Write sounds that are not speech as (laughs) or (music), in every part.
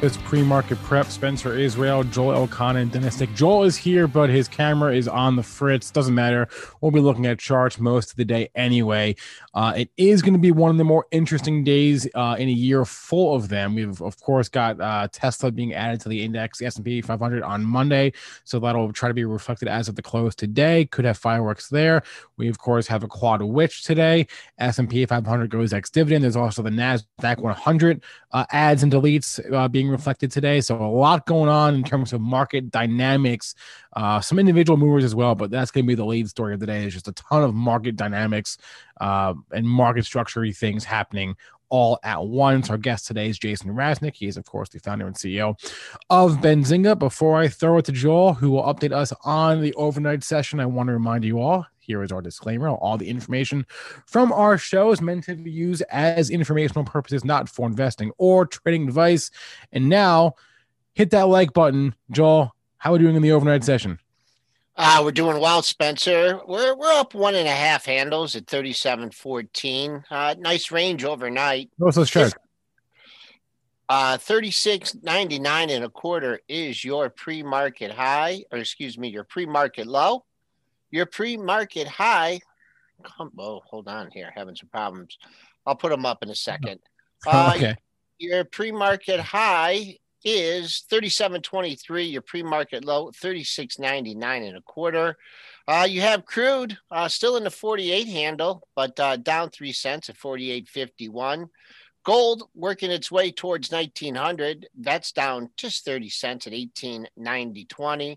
it's pre-market prep. Spencer Israel, Joel Elconin, Dennis Dick. Joel is here, but his camera is on the fritz. Doesn't matter. We'll be looking at charts most of the day anyway. Uh, it is going to be one of the more interesting days uh, in a year full of them. We've of course got uh, Tesla being added to the index, the S&P 500 on Monday, so that'll try to be reflected as of the close today. Could have fireworks there. We of course have a quad witch today. S&P 500 goes ex dividend. There's also the Nasdaq 100 uh, adds and deletes uh, being being reflected today. So a lot going on in terms of market dynamics, uh, some individual movers as well. But that's going to be the lead story of the day. Is just a ton of market dynamics uh, and market structure things happening all at once. Our guest today is Jason Raznick. He is, of course, the founder and CEO of Benzinga. Before I throw it to Joel, who will update us on the overnight session, I want to remind you all here is our disclaimer. All the information from our show is meant to be used as informational purposes, not for investing or trading advice. And now, hit that like button. Joel, how are we doing in the overnight session? Uh, we're doing well, Spencer. We're we're up one and a half handles at 37.14. Uh, nice range overnight. What's those charts? Uh, 36.99 and a quarter is your pre-market high, or excuse me, your pre-market low. Your pre-market high. Come, oh, hold on here, having some problems. I'll put them up in a second. (laughs) Uh, okay. Your pre-market high is 37.23. Your pre-market low 36.99 and a quarter. Uh, you have crude uh, still in the 48 handle, but uh, down three cents at 48.51. Gold working its way towards 1900. That's down just 30 cents at 18.90.20.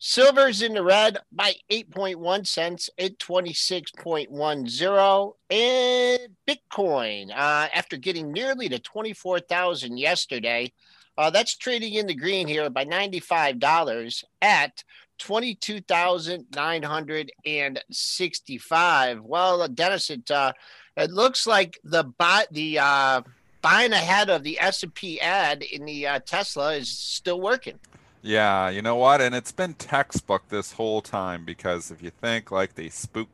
Silver's in the red by 8.1 cents at 26.10. And Bitcoin, uh, after getting nearly to 24,000 yesterday, uh, that's trading in the green here by $95 at 22,965. Well, Dennis, it, uh, it looks like the buy, the uh, buying ahead of the S&P add in the uh, Tesla is still working. Yeah, you know what? And it's been textbook this whole time because if you think like they spook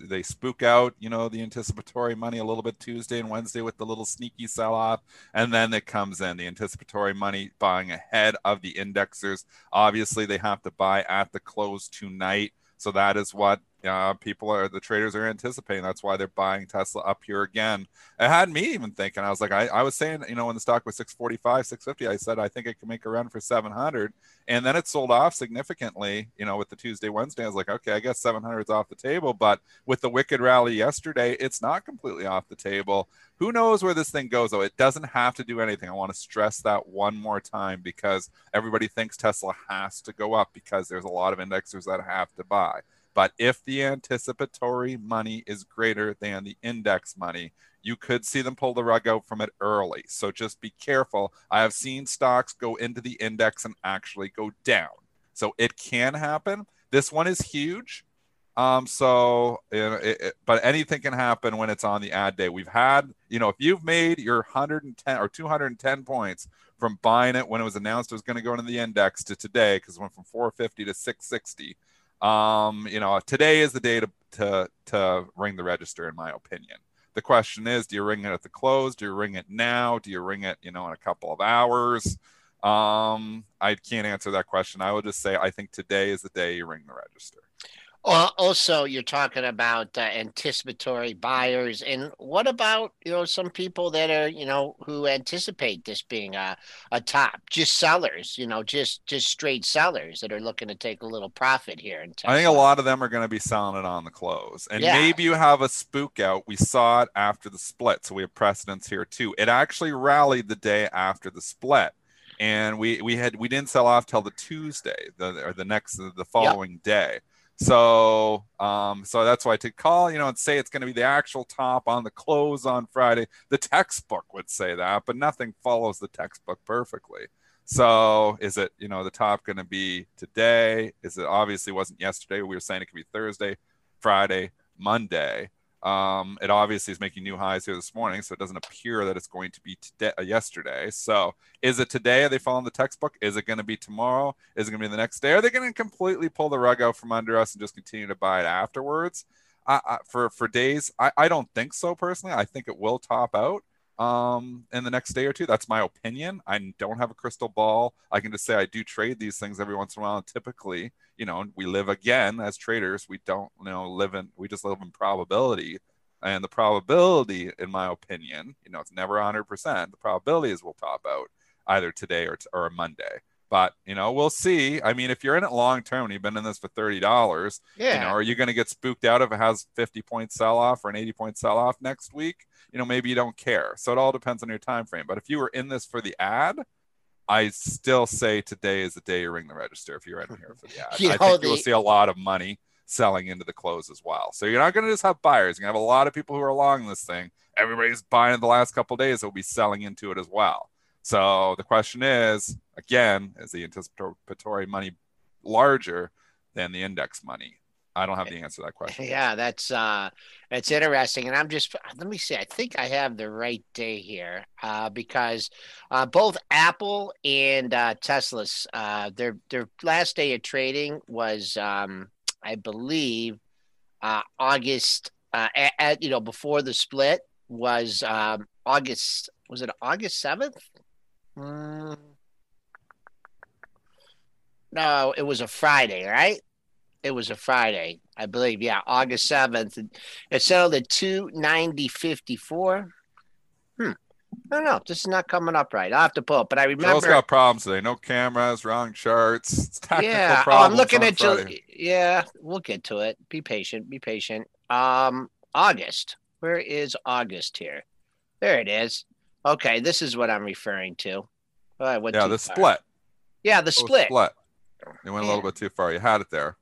they spook out, you know, the anticipatory money a little bit Tuesday and Wednesday with the little sneaky sell off. And then it comes in the anticipatory money buying ahead of the indexers. Obviously, they have to buy at the close tonight. So that is what uh, people are the traders are anticipating. That's why they're buying Tesla up here again. It had me even thinking. I was like, I, I was saying, you know, when the stock was 645, 650, I said I think it can make a run for 700, and then it sold off significantly. You know, with the Tuesday, Wednesday, I was like, okay, I guess 700 is off the table. But with the wicked rally yesterday, it's not completely off the table. Who knows where this thing goes? Though it doesn't have to do anything. I want to stress that one more time because everybody thinks Tesla has to go up because there's a lot of indexers that have to buy. But if the anticipatory money is greater than the index money, you could see them pull the rug out from it early. So just be careful. I have seen stocks go into the index and actually go down. So it can happen. This one is huge. Um, so, you know, it, it, but anything can happen when it's on the add day. We've had, you know, if you've made your 110 or 210 points from buying it when it was announced it was going to go into the index to today, because it went from 450 to 660. Um, you know, today is the day to, to, to ring the register, in my opinion. The question is, do you ring it at the close? Do you ring it now? Do you ring it, you know, in a couple of hours? Um, I can't answer that question. I would just say I think today is the day you ring the register. Also, you're talking about uh, anticipatory buyers, and what about you know some people that are you know who anticipate this being a, a top, just sellers, you know, just just straight sellers that are looking to take a little profit here. In I think a lot of them are going to be selling it on the close, and yeah. maybe you have a spook out. We saw it after the split, so we have precedence here too. It actually rallied the day after the split and we we had we didn't sell off till the Tuesday, the or the next the following yep. day. So, um, so that's why to call, you know, and say it's going to be the actual top on the close on Friday. The textbook would say that, but nothing follows the textbook perfectly. So, is it, you know, the top going to be today? Is it obviously wasn't yesterday? We were saying it could be Thursday, Friday, Monday. Um, it obviously is making new highs here this morning, so it doesn't appear that it's going to be today, uh, yesterday. So, is it today? Are they following the textbook? Is it going to be tomorrow? Is it going to be the next day? Are they going to completely pull the rug out from under us and just continue to buy it afterwards? I, I, for for days, I, I don't think so personally. I think it will top out um, in the next day or two. That's my opinion. I don't have a crystal ball. I can just say I do trade these things every once in a while. And typically, you know, we live again as traders. We don't, you know, live in, we just live in probability. And the probability, in my opinion, you know, it's never 100%. The probability is we'll top out either today or, t- or Monday. But you know, we'll see. I mean, if you're in it long term and you've been in this for thirty dollars, yeah. you know, are you going to get spooked out if it has fifty point sell off or an eighty point sell off next week? You know, maybe you don't care. So it all depends on your time frame. But if you were in this for the add, I still say today is the day you ring the register. If you're in here for the (laughs) add, you I think the... you'll see a lot of money selling into the close as well. So you're not going to just have buyers. You're going to have a lot of people who are along this thing. Everybody's buying the last couple days. Will be selling into it as well. So the question is, again, is the anticipatory money larger than the index money? I don't have the answer to that question. Yeah, that's uh that's interesting. And I'm just let me see. I think I have the right day here. Uh because uh both Apple and uh Tesla's uh their their last day of trading was um I believe uh August uh at, at you know before the split was um August was it August 7th? Mm. No, it was a Friday, right? It was a Friday, I believe. Yeah, August 7th. It settled at 290.54. Hmm. I don't know. This is not coming up right. I'll have to pull it, but I remember. Joel's got problems today. No cameras, wrong charts. (laughs) yeah, oh, I'm looking at you. Yeah, we'll get to it. Be patient. Be patient. Um, August. Where is August here? There it is. Okay, this is what I'm referring to. Oh, I went yeah, the far. split. Yeah, the split. Oh, split. You went man. a little bit too far. You had it there.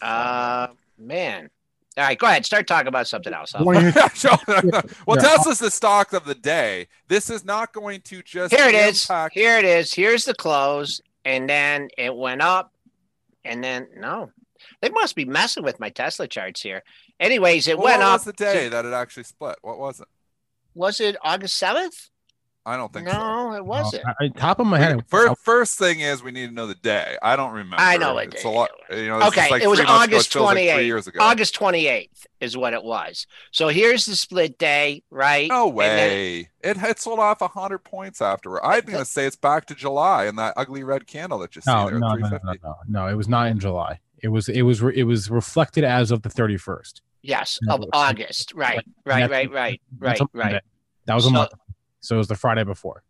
Uh, man. All right, go ahead. Start talking about something else. (laughs) (laughs) well, yeah. Tesla's the stock of the day. This is not going to just here. It impact- is. Here it is. Here's the close, and then it went up, and then no, they must be messing with my Tesla charts here. Anyways, it well, went what up. was the day to- that it actually split? What was it? Was it August seventh? I don't think no, so. No, it wasn't. I, top of my head. First, first thing is we need to know the day. I don't remember. I know it. It's a lot. You know, okay, like it was August twenty eighth. Like August twenty eighth is what it was. So here's the split day, right? No way. Then, it had sold off hundred points afterward. I'm going to say it's back to July and that ugly red candle that you see no, there. No, no, no, no, no. It was not in July. It was. It was. It was reflected as of the thirty first. Yes, of August. Right, right, right, right, right, right. That was a month. So it was the Friday before.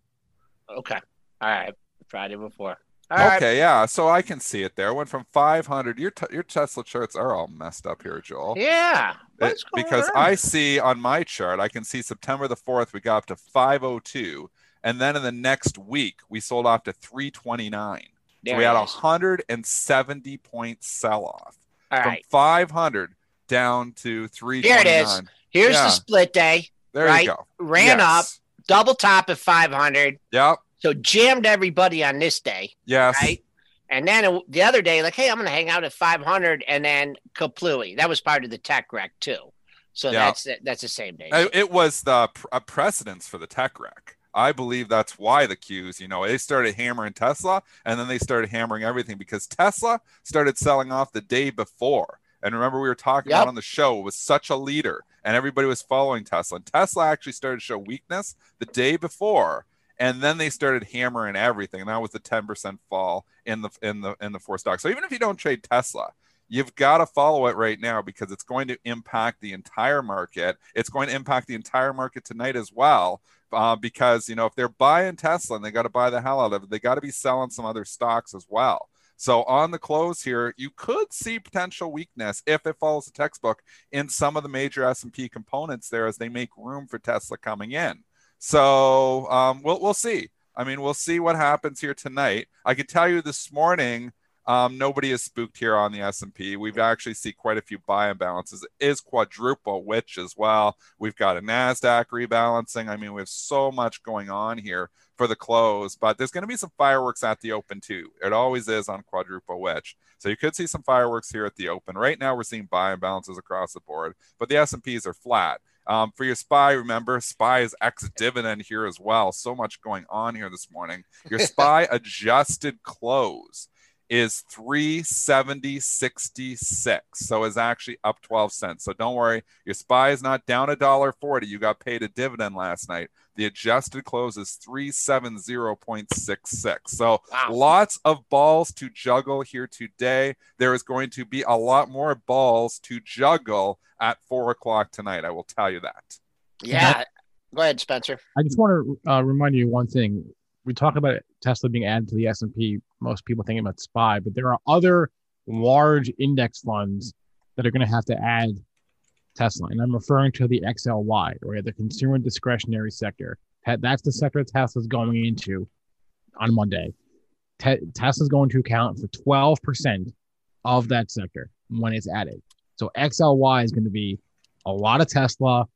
Okay. All right. Friday before. All okay, right. yeah. So I can see it there. Went from 500. Your t- your Tesla charts are all messed up here, Joel. Yeah. It, because on? I see on my chart, I can see September the 4th, we got up to 502. And then in the next week, we sold off to 329. There so we had a 170 point sell off from right. 500 down to 329. Here it is. Here's yeah. the split day. There right? you go. Ran yes. up, double top at 500. Yep. So jammed everybody on this day. Yes. Right. And then the other day, like, hey, I'm going to hang out at 500, and then Kaplui. That was part of the tech wreck too. So Yeah. that's that's the same day. It, was the pr- a precedence for the tech wreck. I believe that's why the Qs, you know, they started hammering Tesla and then they started hammering everything because Tesla started selling off the day before. And remember, we were talking Yep. about on the show, it was such a leader and everybody was following Tesla. And Tesla actually started to show weakness the day before. And then they started hammering everything. And that was the 10% fall in the in the in the four stocks. So even if you don't trade Tesla, you've got to follow it right now because it's going to impact the entire market. It's going to impact the entire market tonight as well. Uh, because you know if they're buying Tesla and they got to buy the hell out of it, they got to be selling some other stocks as well. So on the close here, you could see potential weakness if it follows the textbook in some of the major S&P components there as they make room for Tesla coming in. So um, we'll we'll see. I mean, we'll see what happens here tonight. I can tell you this morning, um, nobody is spooked here on the S&P. We've actually see quite a few buy imbalances. It is quadruple witch as well. We've got a Nasdaq rebalancing. I mean, we have so much going on here for the close, but there's going to be some fireworks at the open too. It always is on quadruple witch. So you could see some fireworks here at the open. Right now, we're seeing buy imbalances across the board, but the S&Ps are flat. Um, for your SPY, remember, SPY is ex dividend here as well. So much going on here this morning. Your (laughs) SPY adjusted close is 370.66 so it's actually up 12 cents so don't worry your spy is not down a dollar 40 you got paid a dividend last night the adjusted close is 370.66 so Wow. lots of balls to juggle here today there is going to be a lot more balls to juggle at four o'clock tonight i will tell you that yeah. Go ahead, Spencer. I just want to uh, remind you one thing. We talk about Tesla being added to the S and P. Most people think about SPY, but there are other large index funds that are going to have to add Tesla, and I'm referring to the XLY, or the consumer discretionary sector. That's the sector Tesla's going into on Monday. Te- Tesla's going to account for 12% of that sector when it's added. So XLY is going to be a lot of Tesla,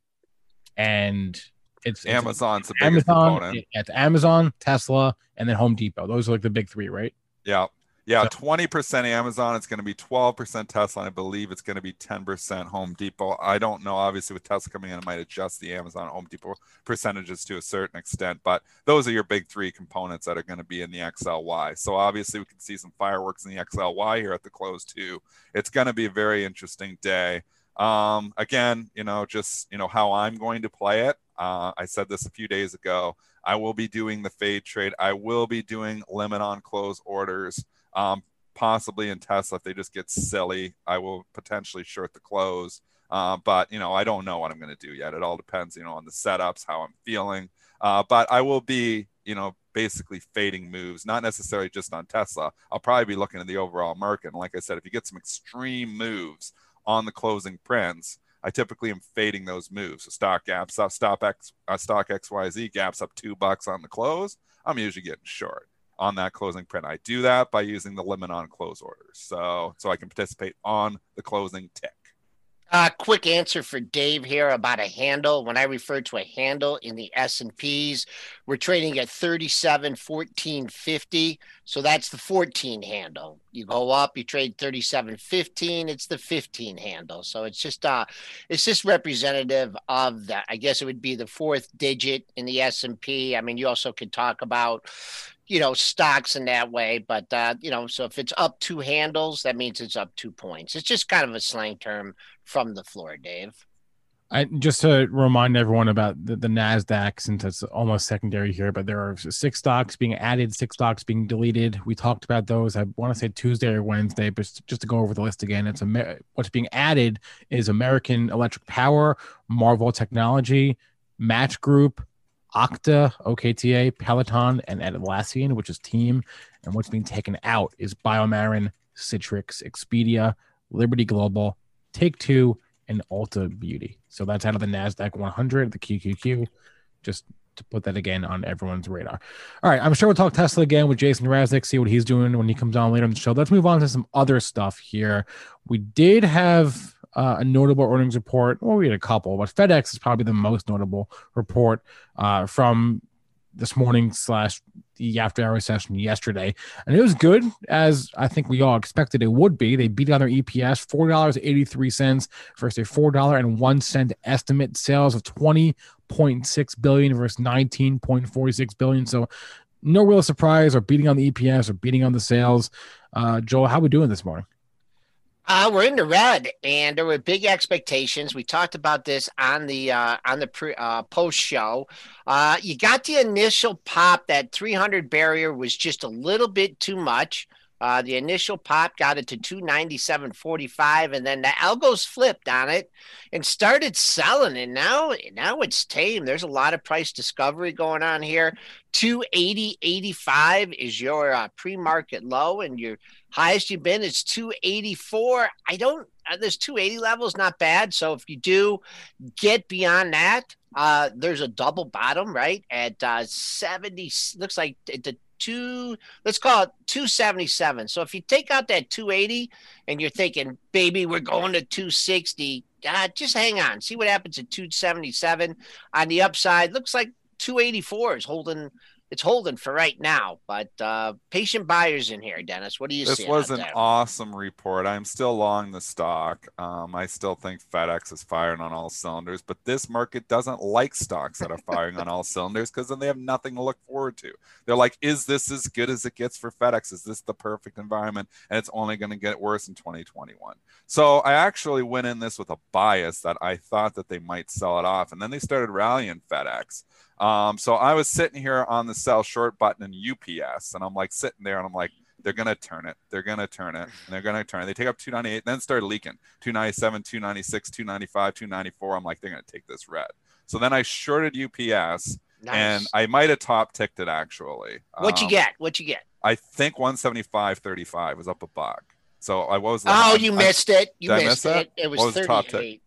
and it's it's- amazon's the biggest Amazon, component it's Amazon, Tesla, and then Home Depot. Those are like the big three, right? Yeah. Yeah, twenty percent Amazon. It's going to be twelve percent Tesla, and I believe it's going to be ten percent Home Depot. I don't know. Obviously, with Tesla coming in, it might adjust the Amazon Home Depot percentages to a certain extent, but those are your big three components that are going to be in the XLY. So obviously, we can see some fireworks in the XLY here at the close too. It's going to be a very interesting day. Um, again, you know, just you know how I'm going to play it. Uh, I said this a few days ago. I will be doing the fade trade. I will be doing limit on close orders um, possibly in Tesla if they just get silly. I will potentially short the close, uh, but you know I don't know what I'm going to do yet. It all depends, you know, on the setups, how I'm feeling. Uh, but I will be, you know, basically fading moves, not necessarily just on Tesla. I'll probably be looking at the overall market. And like I said, if you get some extreme moves on the closing prints, I typically am fading those moves. So stock gaps up, stop X, uh, stock XYZ gaps up two bucks on the close. I'm usually getting short on that closing print. I do that by using the limit on close orders. So so I can participate on the closing tick. Uh, quick answer for Dave here about a handle. When I refer to a handle in the S and P's, we're trading at 37, 14, 50. So that's the 14 handle. You go up, you trade 37, 15. It's the 15 handle. So it's just uh, it's just representative of that. I guess it would be the fourth digit in the S and P. I mean, you also could talk about you know stocks in that way but uh you know so if it's up two handles that means it's up two points it's just kind of a slang term from the floor dave I, just to remind everyone about the, the Nasdaq, since it's almost secondary here, but there are six stocks being added, six stocks being deleted. We talked about those. I want to say Tuesday or Wednesday, but just to go over the list again, it's Amer- what's being added is American Electric Power, Marvell Technology, Match Group, Okta, OKTA, Peloton, and Atlassian, which is Team. And what's being taken out is Biomarin, Citrix, Expedia, Liberty Global, Take Two, and Ulta Beauty. So that's out of the NASDAQ 100, the QQQ, just to put that again on everyone's radar. All right, I'm sure we'll talk Tesla again with Jason Raznick, see what he's doing when he comes on later in the show. Let's move on to some other stuff here. We did have uh, a notable earnings report. Well, we had a couple, but FedEx is probably the most notable report uh, from this morning slash the after hour session yesterday, and it was good as I think we all expected it would be. They beat on their EPS four dollars eighty three cents versus a four dollar and one cent estimate. Sales of twenty point six billion versus nineteen point forty six billion. So no real surprise or beating on the EPS or beating on the sales. Uh, Joel, how are we doing this morning? Uh, we're in the red, and there were big expectations. We talked about this on the uh, on the pre, uh, post show. Uh, you got the initial pop. That 300 barrier was just a little bit too much. Uh, the initial pop got it to 297.45, and then the algos flipped on it and started selling. And now, now it's tame. There's a lot of price discovery going on here. 280.85 is your uh, pre-market low, and your highest you've been is 284. I don't. Uh, this 280 level is not bad. So if you do get beyond that, uh, there's a double bottom right at uh, 70. Looks like the two, let's call it 277. So if you take out that 280 and you're thinking, baby, we're going to 260, uh, just hang on. See what happens at 277 on the upside. Looks like 284 is holding it's holding for right now, but uh, patient buyers in here, Dennis. What do you this see? This was an awesome report. I'm still long the stock. Um, I still think FedEx is firing on all cylinders, but this market doesn't like stocks that are firing on all (laughs) cylinders because then they have nothing to look forward to. They're like, is this as good as it gets for FedEx? Is this the perfect environment? And it's only going to get worse in 2021. So I actually went in this with a bias that I thought that they might sell it off, and then they started rallying FedEx. Um, so I was sitting here on the sell short button in UPS, and I'm like sitting there, and I'm like, they're gonna turn it, they're gonna turn it, and they're gonna turn it. They take up 298, then started leaking 297, 296, 295, 294. I'm like, they're gonna take this red. So then I shorted UPS, nice. and I might have top ticked it actually. What you um, get? What you get? I think 175.35 was up a buck. So I was. Like, Oh, you missed it. You missed it. It was, was 38.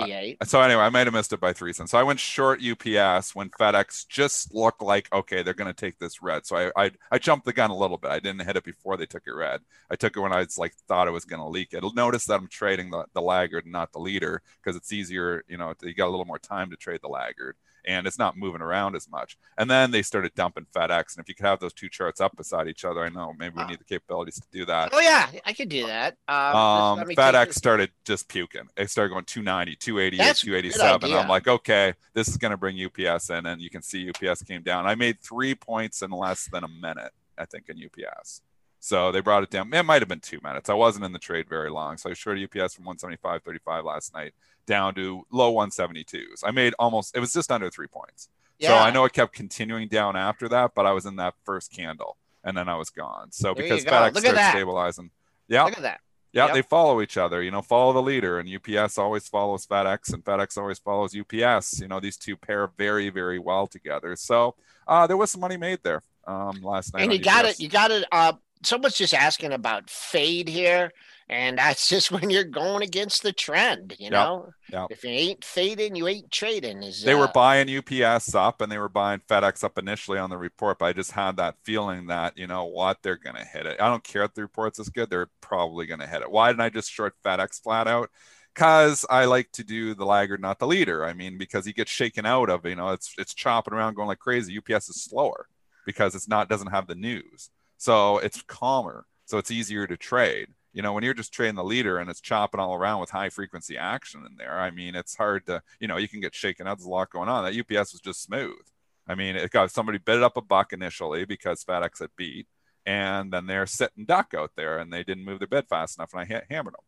Uh, 38. so anyway, I might have missed it by three cents. So I went short UPS when FedEx just looked like okay, they're going to take this red. So I, I I jumped the gun a little bit. I didn't hit it before they took it red. I took it when I was like thought it was going to leak it. Notice that I'm trading the, the laggard, not the leader, because it's easier. You know, you got a little more time to trade the laggard and it's not moving around as much. And then they started dumping FedEx. And if you could have those two charts up beside each other, I know maybe we need the capabilities to do that. Oh yeah, I could do that. Um, um FedEx started just puking. It started going 290, 288, That's 287. I'm like, okay, this is going to bring UPS in, and you can see UPS came down. I made three points in less than a minute, I think, in UPS. So they brought it down. It might have been two minutes. I wasn't in the trade very long. So I shorted UPS from 175.35 last night down to low 172s. I made almost, it was just under three points. Yeah. So I know it kept continuing down after that, but I was in that first candle and then I was gone. So there because FedEx Look started stabilizing. Yeah. Look at that. Yeah, yep. they follow each other. You know, follow the leader, and UPS always follows FedEx, and FedEx always follows UPS. You know, these two pair very, very well together. So uh, there was some money made there um, last night. And you got it. You got it. Uh, someone's just asking about fade here. And (laughs) that's just when you're going against the trend, you know. Yep. If you ain't fading, you ain't trading. Is they uh, were buying UPS up and they were buying FedEx up initially on the report, but I just had that feeling that you know what they're gonna hit it. I don't care if the report's is good; they're probably gonna hit it. Why didn't I just short FedEx flat out? Because I like to do the laggard, not the leader. I mean, because he gets shaken out of you know it's it's chopping around, going like crazy. UPS is slower because it's not doesn't have the news, so it's calmer, so it's easier to trade you know, when you're just trading the leader and it's chopping all around with high frequency action in there, I mean, it's hard to, you know, you can get shaken out. There's a lot going on. That UPS was just smooth. I mean, it got somebody bid it up a buck initially because FedEx had beat, and then they're sitting duck out there and they didn't move their bid fast enough, and I hit, hammered them.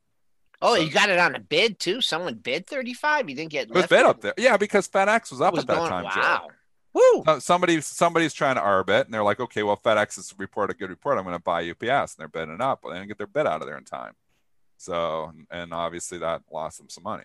Oh, so, you got it on a bid too. Someone bid thirty five. You didn't get it was bid up there. Yeah, because FedEx was up was at that going, time. Wow. Joe. Woo! Uh, somebody somebody's trying to arb it, and they're like, okay, well, FedEx has reported a good report. I'm going to buy UPS, and they're bidding up, but they didn't get their bid out of there in time. So, and obviously that lost them some money.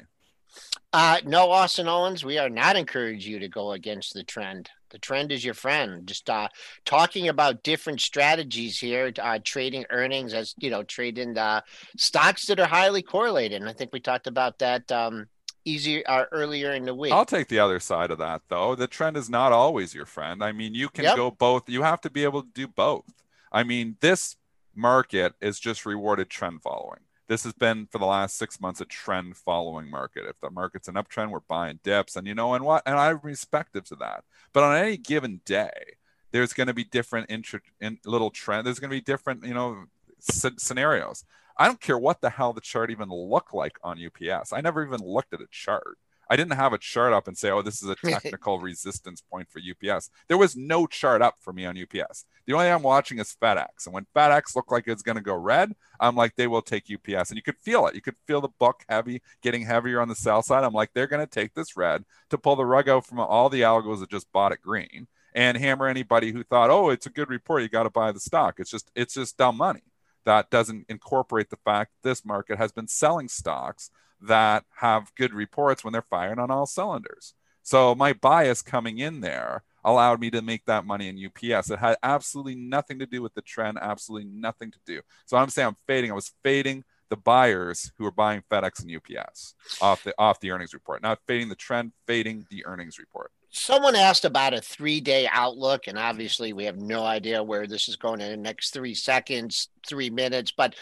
Uh, no, Austin Owens, we are not encouraging you to go against the trend. The trend is your friend. Just uh, talking about different strategies here, uh, trading earnings as you know, trading the stocks that are highly correlated. And I think we talked about that um, easier uh, earlier in the week. I'll take the other side of that though. The trend is not always your friend. I mean, you can yep. go both. You have to be able to do both. I mean, this market is just rewarded trend following. This has been for the last six months a trend following market. If the market's an uptrend, we're buying dips, and you know, and what, and I'm respective to that. But on any given day, there's going to be different intro, in little trend. There's going to be different, you know, scenarios. I don't care what the hell the chart even looked like on UPS. I never even looked at a chart. I didn't have a chart up and say, oh, this is a (laughs) technical resistance point for UPS. There was no chart up for me on UPS. The only thing I'm watching is FedEx. And when FedEx looked like it's going to go red, I'm like, they will take UPS. And you could feel it. You could feel the book heavy, getting heavier on the sell side. I'm like, they're going to take this red to pull the rug out from all the algos that just bought it green and hammer anybody who thought, oh, it's a good report. You got to buy the stock. It's just, it's just dumb money that doesn't incorporate the fact this market has been selling stocks that have good reports when they're firing on all cylinders. So my bias coming in there allowed me to make that money in UPS. It had absolutely nothing to do with the trend, absolutely nothing to do. So I'm saying I'm fading. I was fading the buyers who are buying FedEx and UPS off the off the earnings report, not fading the trend, fading the earnings report someone asked about a three day outlook, and obviously we have no idea where this is going in the next three seconds, three minutes, but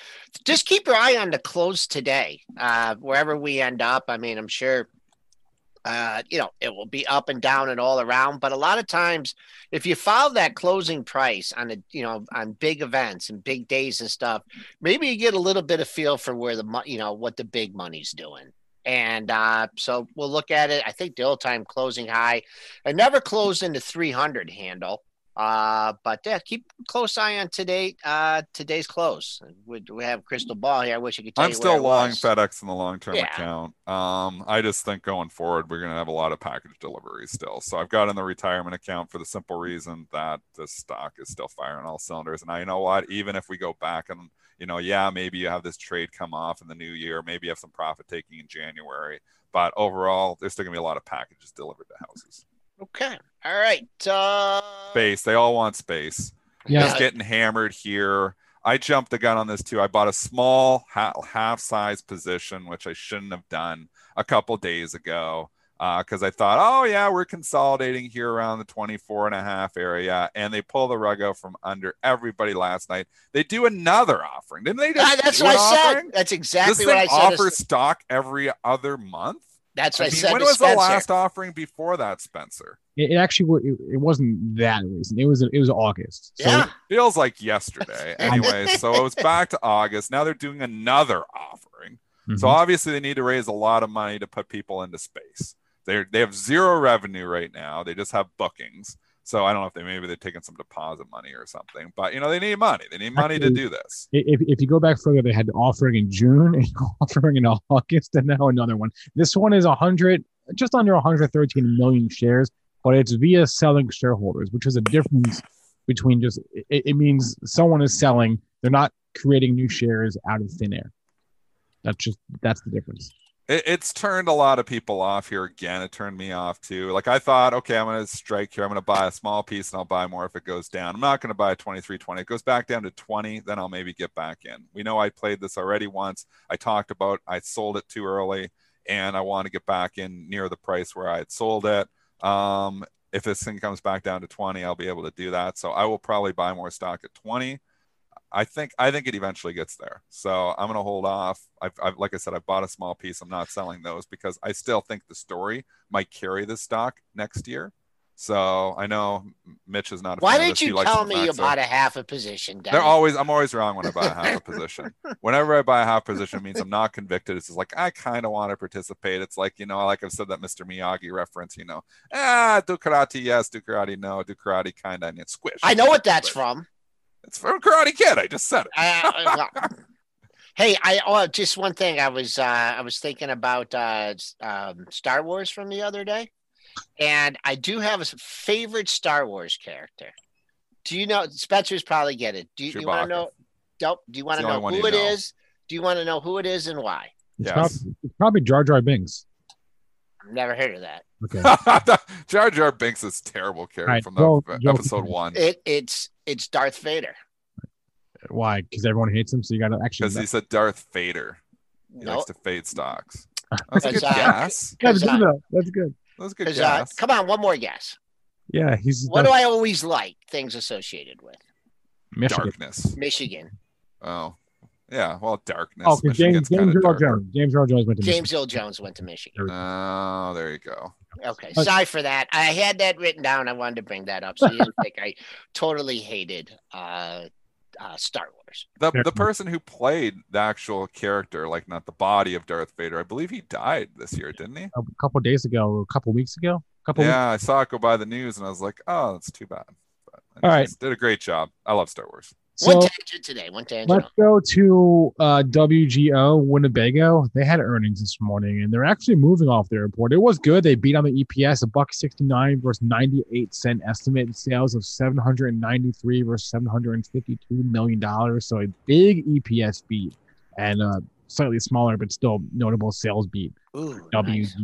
just keep your eye on the close today, uh, wherever we end up. I mean, I'm sure. Uh, you know, it will be up and down and all around. But a lot of times, if you follow that closing price on a, you know, on big events and big days and stuff, maybe you get a little bit of feel for where the, you know, what the big money's doing. And uh, so we'll look at it. I think the old time closing high. It never closed into 300 handle. Uh, but yeah, keep close eye on today. Uh, today's close. We, we have crystal ball here. I wish I could tell I'm still long was. FedEx in the long term yeah. account. Um, I just think going forward, we're gonna have a lot of package deliveries still. So I've got in the retirement account for the simple reason that the stock is still firing all cylinders. And I you know what, even if we go back and you know, yeah, maybe you have this trade come off in the new year. Maybe you have some profit taking in January. But overall, there's still going to be a lot of packages delivered to houses. Okay. All right. Uh... Space. They all want space. Yeah. It's getting hammered here. I jumped the gun on this too. I bought a small half size position, which I shouldn't have done a couple days ago because uh, I thought, oh yeah, we're consolidating here around the 24 and a half area, and they pull the rug out from under everybody last night. They do another offering, didn't they? Just that's what I offering? said. That's exactly this what I said. Offer stock every other month. That's what I, I mean, said. When was Spencer. the last offering before that, Spencer? It, it actually it, it, wasn't that recent. It was it was August. So yeah, feels like yesterday. (laughs) anyway, so it was back to August. Now they're doing another offering. Mm-hmm. So obviously they need to raise a lot of money to put people into space. They they have zero revenue right now. They just have bookings. So I don't know if they maybe they're taking some deposit money or something, but you know they need money. They need money Actually, to do this. If, if you go back further, they had the offering in June, and (laughs) offering in August, and now another one. This one is a hundred, just under 113 million shares, but it's via selling shareholders, which is a difference between just it, it means someone is selling. They're not creating new shares out of thin air. That's just that's the difference it, it's turned a lot of people off here again. It turned me off too. Like I thought, okay, I'm to strike here. I'm to buy a small piece and I'll buy more if it goes down. I'm not to buy 23.20. It goes back down to 20, then I'll maybe get back in. We know I played this already once. I talked about I sold it too early and I want to get back in near the price where I had sold it. Um, if this thing comes back down to 20, I'll be able to do that. So I will probably buy more stock at 20. I think I think it eventually gets there. So I'm going to hold off. I've, I've, like I said, I bought a small piece. I'm not selling those because I still think the story might carry the stock next year. So I know Mitch is not. A Why didn't you tell me you bought a half a position? They're always. I'm always wrong when I buy a half a (laughs) position. Whenever I buy a half position, means I'm not convicted. It's just like I kind of want to participate. It's like you know, like I've said that Mr. Miyagi reference. You know, ah, do karate yes, do karate no, do karate kind of, and squish. I know what that's from. It's from Karate Kid. I just said it. uh, (laughs) hey, I oh, just one thing. I was uh, I was thinking about uh, um, Star Wars from the other day, and I do have a favorite Star Wars character. Do you know? Spencer's probably get it. Do you, you want to know? Don't, do you want to know who it know. is? Do you want to know who it is and why? It's, yes. probably, it's probably Jar Jar Binks. Never heard of that. Okay. (laughs) Jar Jar Binks is terrible character right, from the well, episode one. It, it's it's Darth Vader. Why? Because everyone hates him, so you got to actually. Because he's a Darth Vader. He nope. likes to fade stocks. That's a good uh, guess. That's good. That's good. That's good guess. Uh, come on, one more guess. Yeah, he's. What do I always like? Things associated with Michigan. darkness. Michigan. Oh, Yeah, well, darkness. Oh, because James, James Earl dark. Jones. James Earl Jones went to James Earl Jones went to Michigan. Oh, there you go. Okay, But- sorry for that. I had that written down. I wanted to bring that up, so you didn't think I totally hated uh, uh, Star Wars. The the person who played the actual character, like not the body of Darth Vader, I believe he died this year, didn't he? a couple days ago, or a couple weeks ago. A couple Yeah, I saw it go by the news, and I was like, oh, that's too bad. But All right. did a great job. I love Star Wars. One So tangent today. One tangent. let's go to uh, WGO Winnebago. They had earnings this morning, and they're actually moving off their report. It was good. They beat on the EPS a buck sixty nine versus ninety eight cent estimated sales of seven hundred and ninety three versus seven hundred and fifty two million dollars. So a big EPS beat and a slightly smaller but still notable sales beat. Ooh, nice.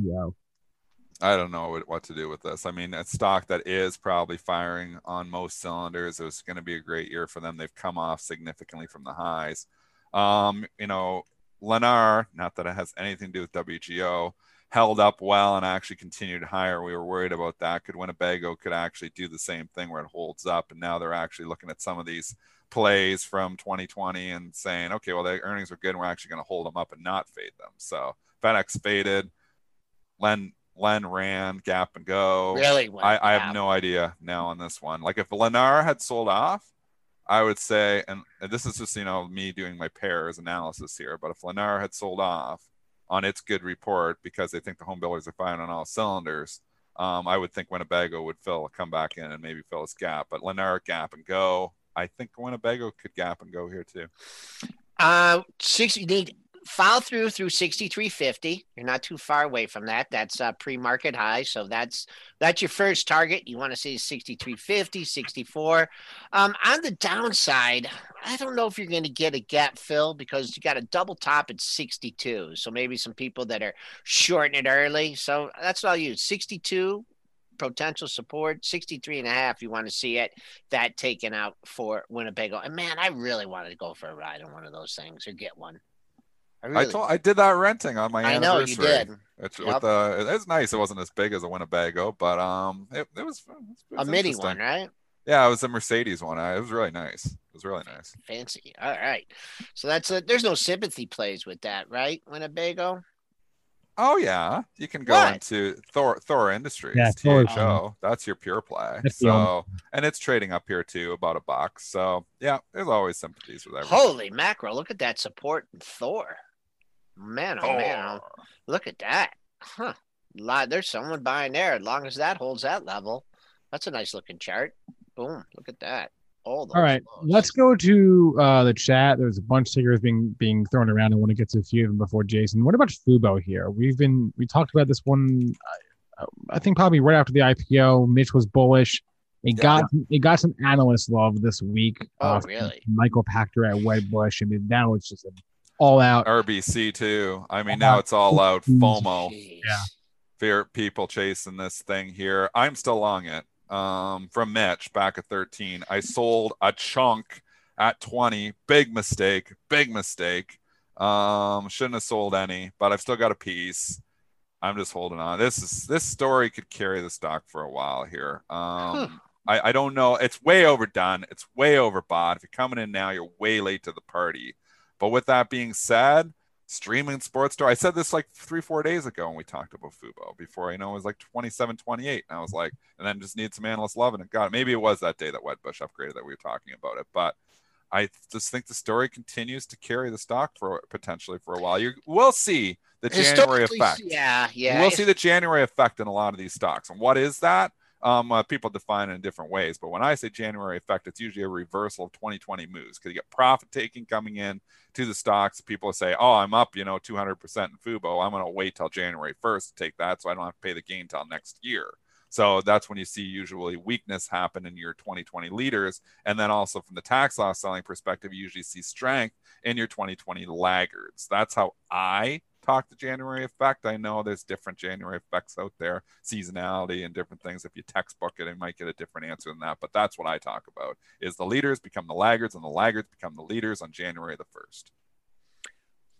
I don't know what, to do with this. I mean, a stock that is probably firing on most cylinders. It was going to be a great year for them. They've come off significantly from the highs. Um, you know, Lennar, not that it has anything to do with WGO, held up well and actually continued higher. We were worried about that. Could Winnebago could actually do the same thing where it holds up, and now they're actually looking at some of these plays from 2020 and saying, okay, well, the earnings are good, and we're actually going to hold them up and not fade them. So FedEx faded, Len Len ran, Gap and Go. Really? I, I have no idea now on this one. Like if Lennar had sold off, I would say, and this is just you know me doing my pairs analysis here, but if Lennar had sold off on its good report because they think the home builders are firing on all cylinders, um, I would think Winnebago would fill come back in and maybe fill its gap. But Lennar gap and go. I think Winnebago could gap and go here too. Uh, six. You need follow through through sixty three fifty. You're not too far away from that. That's uh, pre market high. So that's that's your first target. You want to see 63.50, 64. Um, on the downside, I don't know if you're going to get a gap fill because you got a double top at 62. So maybe some people that are shorting it early. So that's I'll use 62 potential support 63 and a half you want to see it that taken out for winnebago and man i really wanted to go for a ride on one of those things or get one i, I told I did that renting on my I know you did It's Yep. with uh, it was nice. It wasn't as big as a Winnebago, but um, it, it was, it was it a mini interesting. one right Yeah, it was a Mercedes one. I, it was really nice. It was really nice. fancy all right so that's a, there's no sympathy plays with that right winnebago Oh yeah, you can go What? into Thor Thor Industries. Yeah, Thor- THO. That's your pure play. That's So and it's trading up here too, about a box. So yeah, there's always sympathies with everything. holy mackerel look at that support in thor man oh man Thor. look at that huh there's someone buying there as long as that holds that level that's a nice looking chart boom look at that all All right, let's go to uh, the chat. There's a bunch of stickers being being thrown around. I want to get to a few of them before Jason. What about Fubo here? We've been we talked about this one. Uh, I think probably right after the IPO. Mitch was bullish. It Yeah. got it got some analyst love this week. Oh, uh, really? Michael Pachter at Wedbush. I mean, now it's just an all out. RBC too. I mean, now it's all out FOMO. Jeez. Yeah. fear people chasing this thing here. I'm still long it. Um, from Mitch back at 13. I sold a chunk at 20. Big mistake. Big mistake. Um, shouldn't have sold any, but I've still got a piece. I'm just holding on. This is this story could carry the stock for a while here. Um, I, I don't know. It's way overdone. It's way overbought. If you're coming in now, you're way late to the party. But with that being said, streaming sports store. I said this like three, four days ago when we talked about Fubo before I know it was like 27, 28. And I was like, and then just need some analyst love and it got. Maybe it was that day that Wedbush upgraded that we were talking about it. But I just think the story continues to carry the stock for potentially for a while. You will see the January effect. Yeah, yeah. We'll see the January effect in a lot of these stocks. And what is that? Um, uh, people define it in different ways. But when I say January effect, it's usually a reversal of 2020 moves because you get profit taking coming in to the stocks. People say, oh, I'm up, you know, 200% in Fubo. I'm going to wait till January 1st to take that so I don't have to pay the gain till next year. So that's when you see usually weakness happen in your 2020 leaders. And then also from the tax loss selling perspective, you usually see strength in your 2020 laggards. That's how I talk the January effect. I know there's different January effects out there, seasonality and different things. If you textbook it, it might get a different answer than that. But that's what I talk about is the leaders become the laggards and the laggards become the leaders on January the 1st.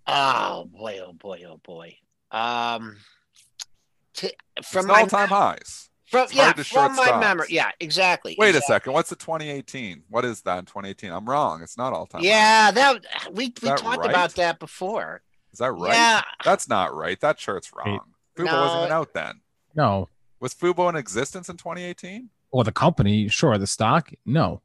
Oh boy, oh boy, oh boy. Um, to, from all time highs. From yeah, from my stocks. memory. Yeah, exactly. Wait a second. What's the 2018? What is that in 2018? I'm wrong. It's not all time. Yeah, that we we that talked right? about that before. Is that right? Yeah, That's not right. That chart's wrong. Fubo No. wasn't even out then. No. Was Fubo in existence in 2018? Well, the company, sure. The stock, no.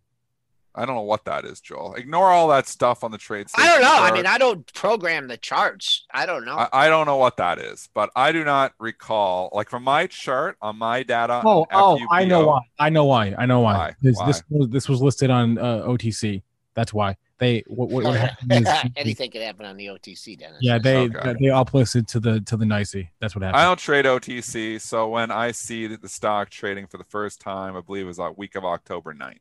I don't know what that is, Joel. Ignore all that stuff on the trade. I don't know. station I mean, I don't program the charts. I don't know. I, I don't know what that is, but I do not recall. Like from my chart on my data. Oh, on oh, I know why. I know why. I know why. Why? This, Why? this was this was listed on uh, OTC. That's why they. What, what, what happened is, (laughs) Anything could happen on the OTC, Dennis. yeah, they Okay. they uplisted to the to the NYSE. That's what happened. I don't trade OTC, so when I see that the stock trading for the first time, I believe it was a week of October 9th,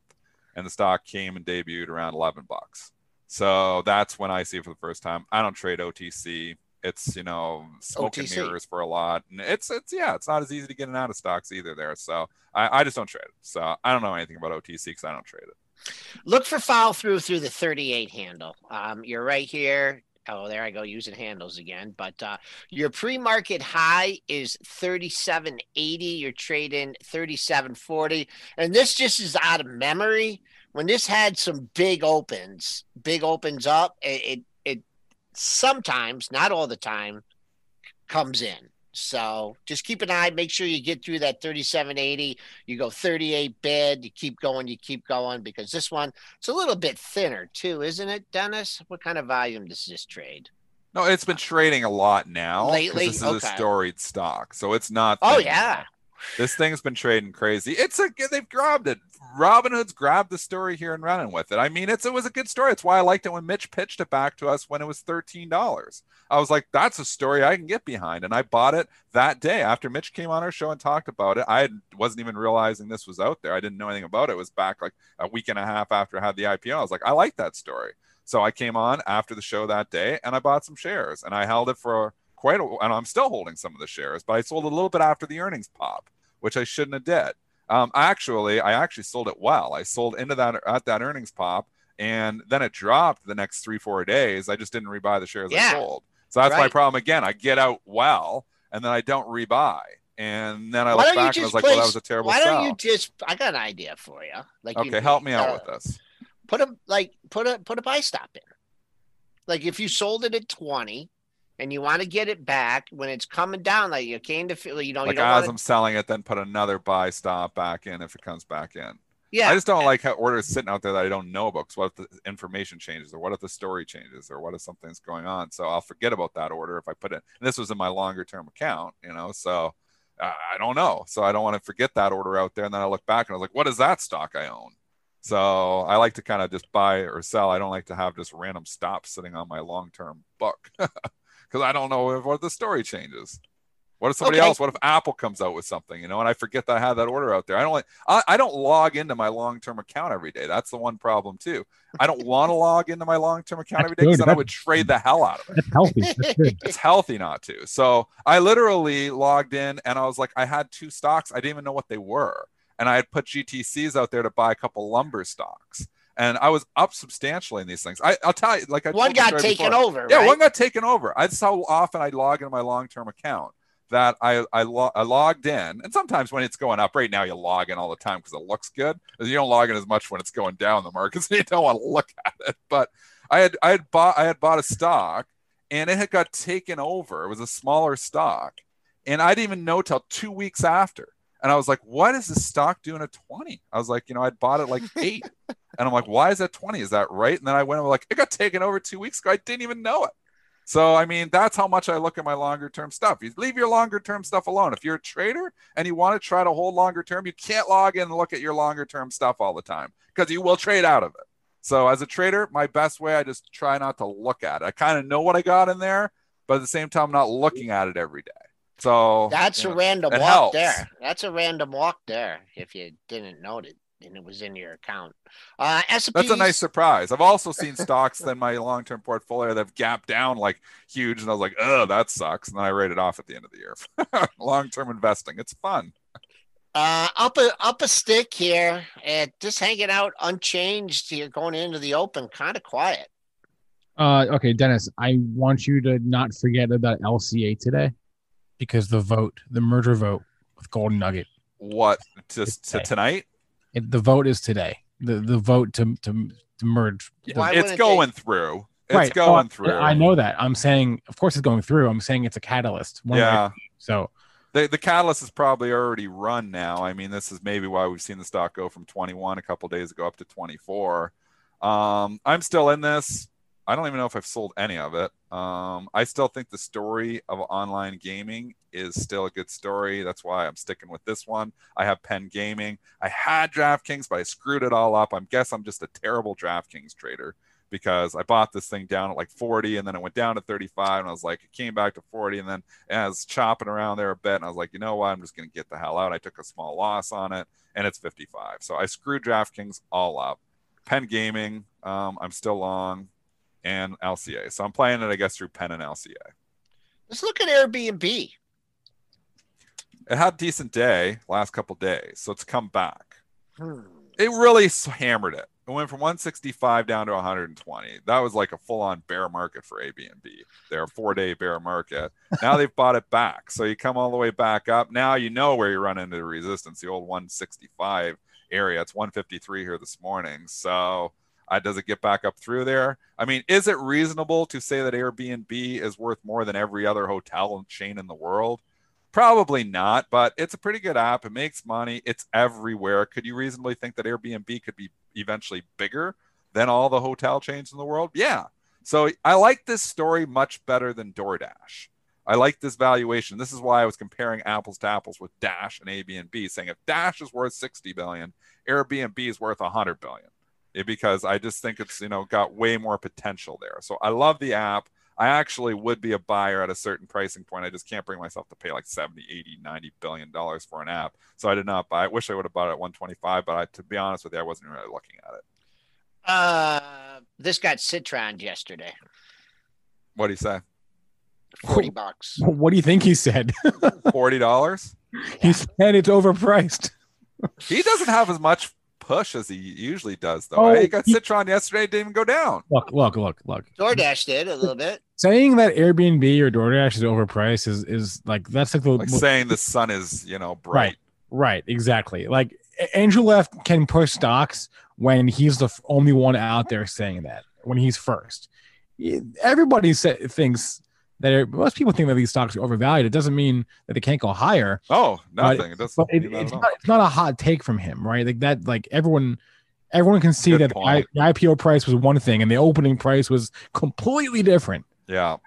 and the stock came and debuted around 11 bucks. So that's when I see it for the first time. I don't trade OTC. It's you know smoke and OTC. mirrors for a lot, and it's it's yeah, it's not as easy to get in and out of stocks either there. So I, I just don't trade it. So I don't know anything about OTC because I don't trade it. Look for follow through through the 38 handle. Um, you're right here. Oh, there I go using handles again. But uh, your pre-market high is 37.80. You're trading 37.40, and this just is out of memory. When this had some big opens, big opens up, it it, it sometimes, not all the time, comes in. So just keep an eye. Make sure you get through that 37.80. You go 38 bid. You keep going. You keep going because this one it's a little bit thinner too, isn't it, Dennis? What kind of volume does this trade? No, it's been trading a lot now. Lately? this is Okay. a storied stock, so it's not. Oh yeah. This thing's been trading crazy. It's a they've grabbed it. Robinhood's grabbed the story here and running with it. I mean, it's it was a good story. It's why I liked it when Mitch pitched it back to us when it was thirteen dollars. I was like, that's a story I can get behind, and I bought it that day after Mitch came on our show and talked about it. I wasn't even realizing this was out there. I didn't know anything about it. It was back like a week and a half after I had the IPO. I was like, I like that story. So I came on after the show that day and I bought some shares and I held it for quite a and I'm still holding some of the shares, but I sold a little bit after the earnings pop, which I shouldn't have did. Um, actually, I actually sold it well. I sold into that at that earnings pop, and then it dropped the next three four days. I just didn't rebuy the shares Yeah. I sold. So that's my problem again. I get out well, and then I don't rebuy, and then I Why look back and I was like, well, that was a terrible Why don't sell. you just? I got an idea for you. Like, you okay, help me out uh, with this. Put a like put a put a buy stop in. Like if you sold it at 20 and you want to get it back when it's coming down, like you came to feel you know Like you don't as I'm selling it, then put another buy stop back in if it comes back in. yeah. I just don't like how orders sitting out there that I don't know about. Because what if the information changes, or what if the story changes, or what if something's going on? So I'll forget about that order if I put it. And this was in my longer term account, you know. So uh, I don't know. So I don't want to forget that order out there. And then I look back and I was like, what is that stock I own? So I like to kind of just buy or sell. I don't like to have just random stops sitting on my long term book (laughs) because I don't know if, what the story changes. What if somebody Okay. else? What if Apple comes out with something, you know, and I forget that I had that order out there? I don't like. I, I don't log into my long term account every day. That's the one problem too. I don't want to log into my long term account That's every day because then I would trade the hell out of it. That's healthy. That's (laughs) good. It's healthy not to. So I literally logged in and I was like, I had two stocks. I didn't even know what they were, and I had put GTCs out there to buy a couple lumber stocks. And I was up substantially in these things. I, I'll tell you, like I one got taken before. over. Yeah, right? one got taken over. That's how often I log into my long-term account that I I, lo- I logged in, and sometimes when it's going up, right now you log in all the time because it looks good. You don't log in as much when it's going down the markets. (laughs) You don't want to look at it. But I had I had bought I had bought a stock, and it had got taken over. It was a smaller stock, and I didn't even know till two weeks after. And I was like, "What is this stock doing at 20?" I was like, "You know, I'd bought it like eight, (laughs) and I'm like, "Why is that 20? Is that right?" And then I went and was like, "It got taken over two weeks ago. I didn't even know it." So I mean, that's how much I look at my longer term stuff. You leave your longer term stuff alone. If you're a trader and you want to try to hold longer term, you can't log in and look at your longer term stuff all the time because you will trade out of it. So as a trader, my best way I just try not to look at it. I kind of know what I got in there, but at the same time, I'm not looking at it every day. So That's you a know, random walk helps. there. That's a random walk there. If you didn't note it, and it was in your account. Uh, S&Ps, That's a nice surprise. I've also (laughs) seen stocks in my long term portfolio that have gapped down like huge, and I was like, oh, that sucks. And then I rate it off at the end of the year. (laughs) long term investing, it's fun. Uh, up a up a stick here, and just hanging out unchanged here, going into the open, kind of quiet. Uh, okay, Dennis, I want you to not forget about LCA today because the vote, the merger vote with Golden Nugget. What just to Today. tonight? It, the vote is today. The the vote to to, to merge. the- it's wouldn't they- going through. It's Right. going Oh, through. I know that. I'm saying, of course, it's going through. I'm saying it's a catalyst. one way or Yeah. So the the catalyst is probably already run now. I mean, this is maybe why we've seen the stock go from 21 a couple days ago up to 24. Um, I'm still in this. I don't even know if I've sold any of it. Um, I still think the story of online gaming is still a good story. That's why I'm sticking with this one. I have Penn Gaming. I had DraftKings, but I screwed it all up. I guess I'm just a terrible DraftKings trader because I bought this thing down at like 40 and then it went down to 35 and I was like, it came back to 40 and then as chopping around there a bit and I was like, you know what? I'm just going to get the hell out. I took a small loss on it and it's 55. So I screwed DraftKings all up. Penn Gaming, um, I'm still long and LCA. So I'm playing it, I guess, through Penn and LCA. Let's look at Airbnb. It had a decent day last couple days, so it's come back. Hmm. It really hammered it. It went from 165 down to 120. That was like a full-on bear market for Airbnb. They're a four-day bear market. Now they've bought it back, so you come all the way back up. Now you know where you run into the resistance, the old 165 area. It's 153 here this morning. So uh, does it get back up through there? I mean, is it reasonable to say that Airbnb is worth more than every other hotel chain in the world? Probably not, but it's a pretty good app. It makes money. It's everywhere. Could you reasonably think that Airbnb could be eventually bigger than all the hotel chains in the world? Yeah. So I like this story much better than DoorDash. I like this valuation. This is why I was comparing apples to apples with Dash and Airbnb, saying if Dash is worth 60 billion, Airbnb is worth 100 billion. It- because I just think it's, you know, got way more potential there. So I love the app. I actually would be a buyer at a certain pricing point. I just can't bring myself to pay like 70, 80, 90 billion dollars for an app. So I did not buy. I wish I would have bought it at 125, but I, to be honest with you, I wasn't really looking at it. Uh, this got Citron yesterday. What do you say? 40 bucks. what do you think he said? (laughs) $40? he said it's overpriced. He doesn't have as much push as he usually does, though. Oh, he got he- Citron yesterday, didn't even go down. Look, look, look, look. DoorDash did a little bit. Saying that Airbnb or DoorDash is overpriced is is like that's like the Like saying the sun is, you know, bright. Right. Right, exactly. Like A- Andrew Left can push stocks when he's the only one out there saying that. When he's first, everybody sa- thinks that most people think that these stocks are overvalued. It doesn't mean that they can't go higher, Oh, But- nothing. it but it, it's not. It's not a hot take from him, right? Like that. Like everyone, everyone can see Good that the, the IPO price was one thing and the opening price was completely different. Yeah.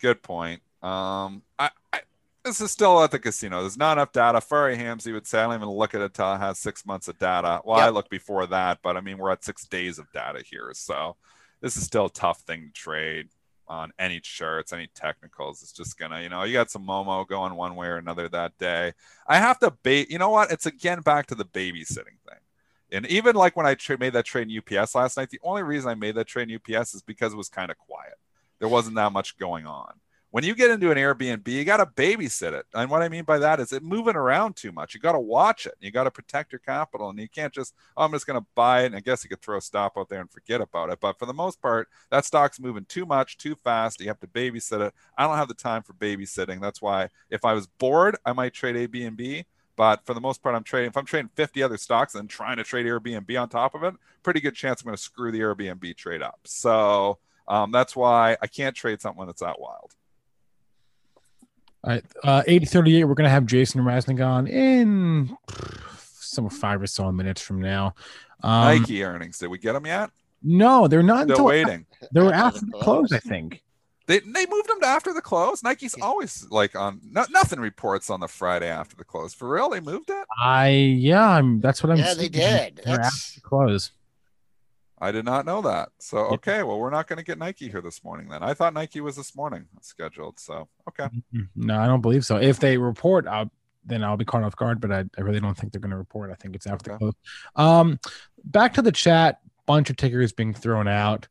Good point. Um, I, I this is still at the casino. There's not enough data. Furry Hamsey would say I don't even look at it until it has six months of data. Well, I Yep. look before that, but I mean we're at six days of data here, so this is still a tough thing to trade on any charts, any technicals. It's just gonna, you know, you got some Momo going one way or another that day. I have to bait. You know what? It's again back to the babysitting thing. And even like when I tra- made that trade in UPS last night, the only reason I made that trade in UPS is because it was kind of quiet. There wasn't that much going on. When you get into an Airbnb, you got to babysit it. And what I mean by that is it moving around too much. You got to watch it. You got to protect your capital. And you can't just, oh, I'm just going to buy it. And I guess you could throw a stop out there and forget about it. But for the most part, that stock's moving too much, too fast. You have to babysit it. I don't have the time for babysitting. That's why if I was bored, I might trade Airbnb. But for the most part, I'm trading. If I'm trading 50 other stocks and trying to trade Airbnb on top of it, pretty good chance I'm going to screw the Airbnb trade up. So um, that's why I can't trade something that's that wild. All right, uh, eight thirty-eight. We're gonna have Jason Raznick on in some five or so minutes from now. Um, Nike earnings. Did we get them yet? No, they're not Still until waiting. they were After after the the close, I think. They they moved them to after the close. Nike's always like on no, nothing reports on the Friday after the close. For real, they moved it. I yeah, I'm. That's what I'm. Yeah, they did. They're That's- after the close. I did not know that. So okay, well we're not going to get Nike here this morning then. I thought Nike was this morning scheduled. So okay, No, I don't believe so. If they report, I'll, then I'll be caught off guard. But I, I really don't think they're going to report. I think it's after the close. Um, back to the chat. Bunch of tickers being thrown out.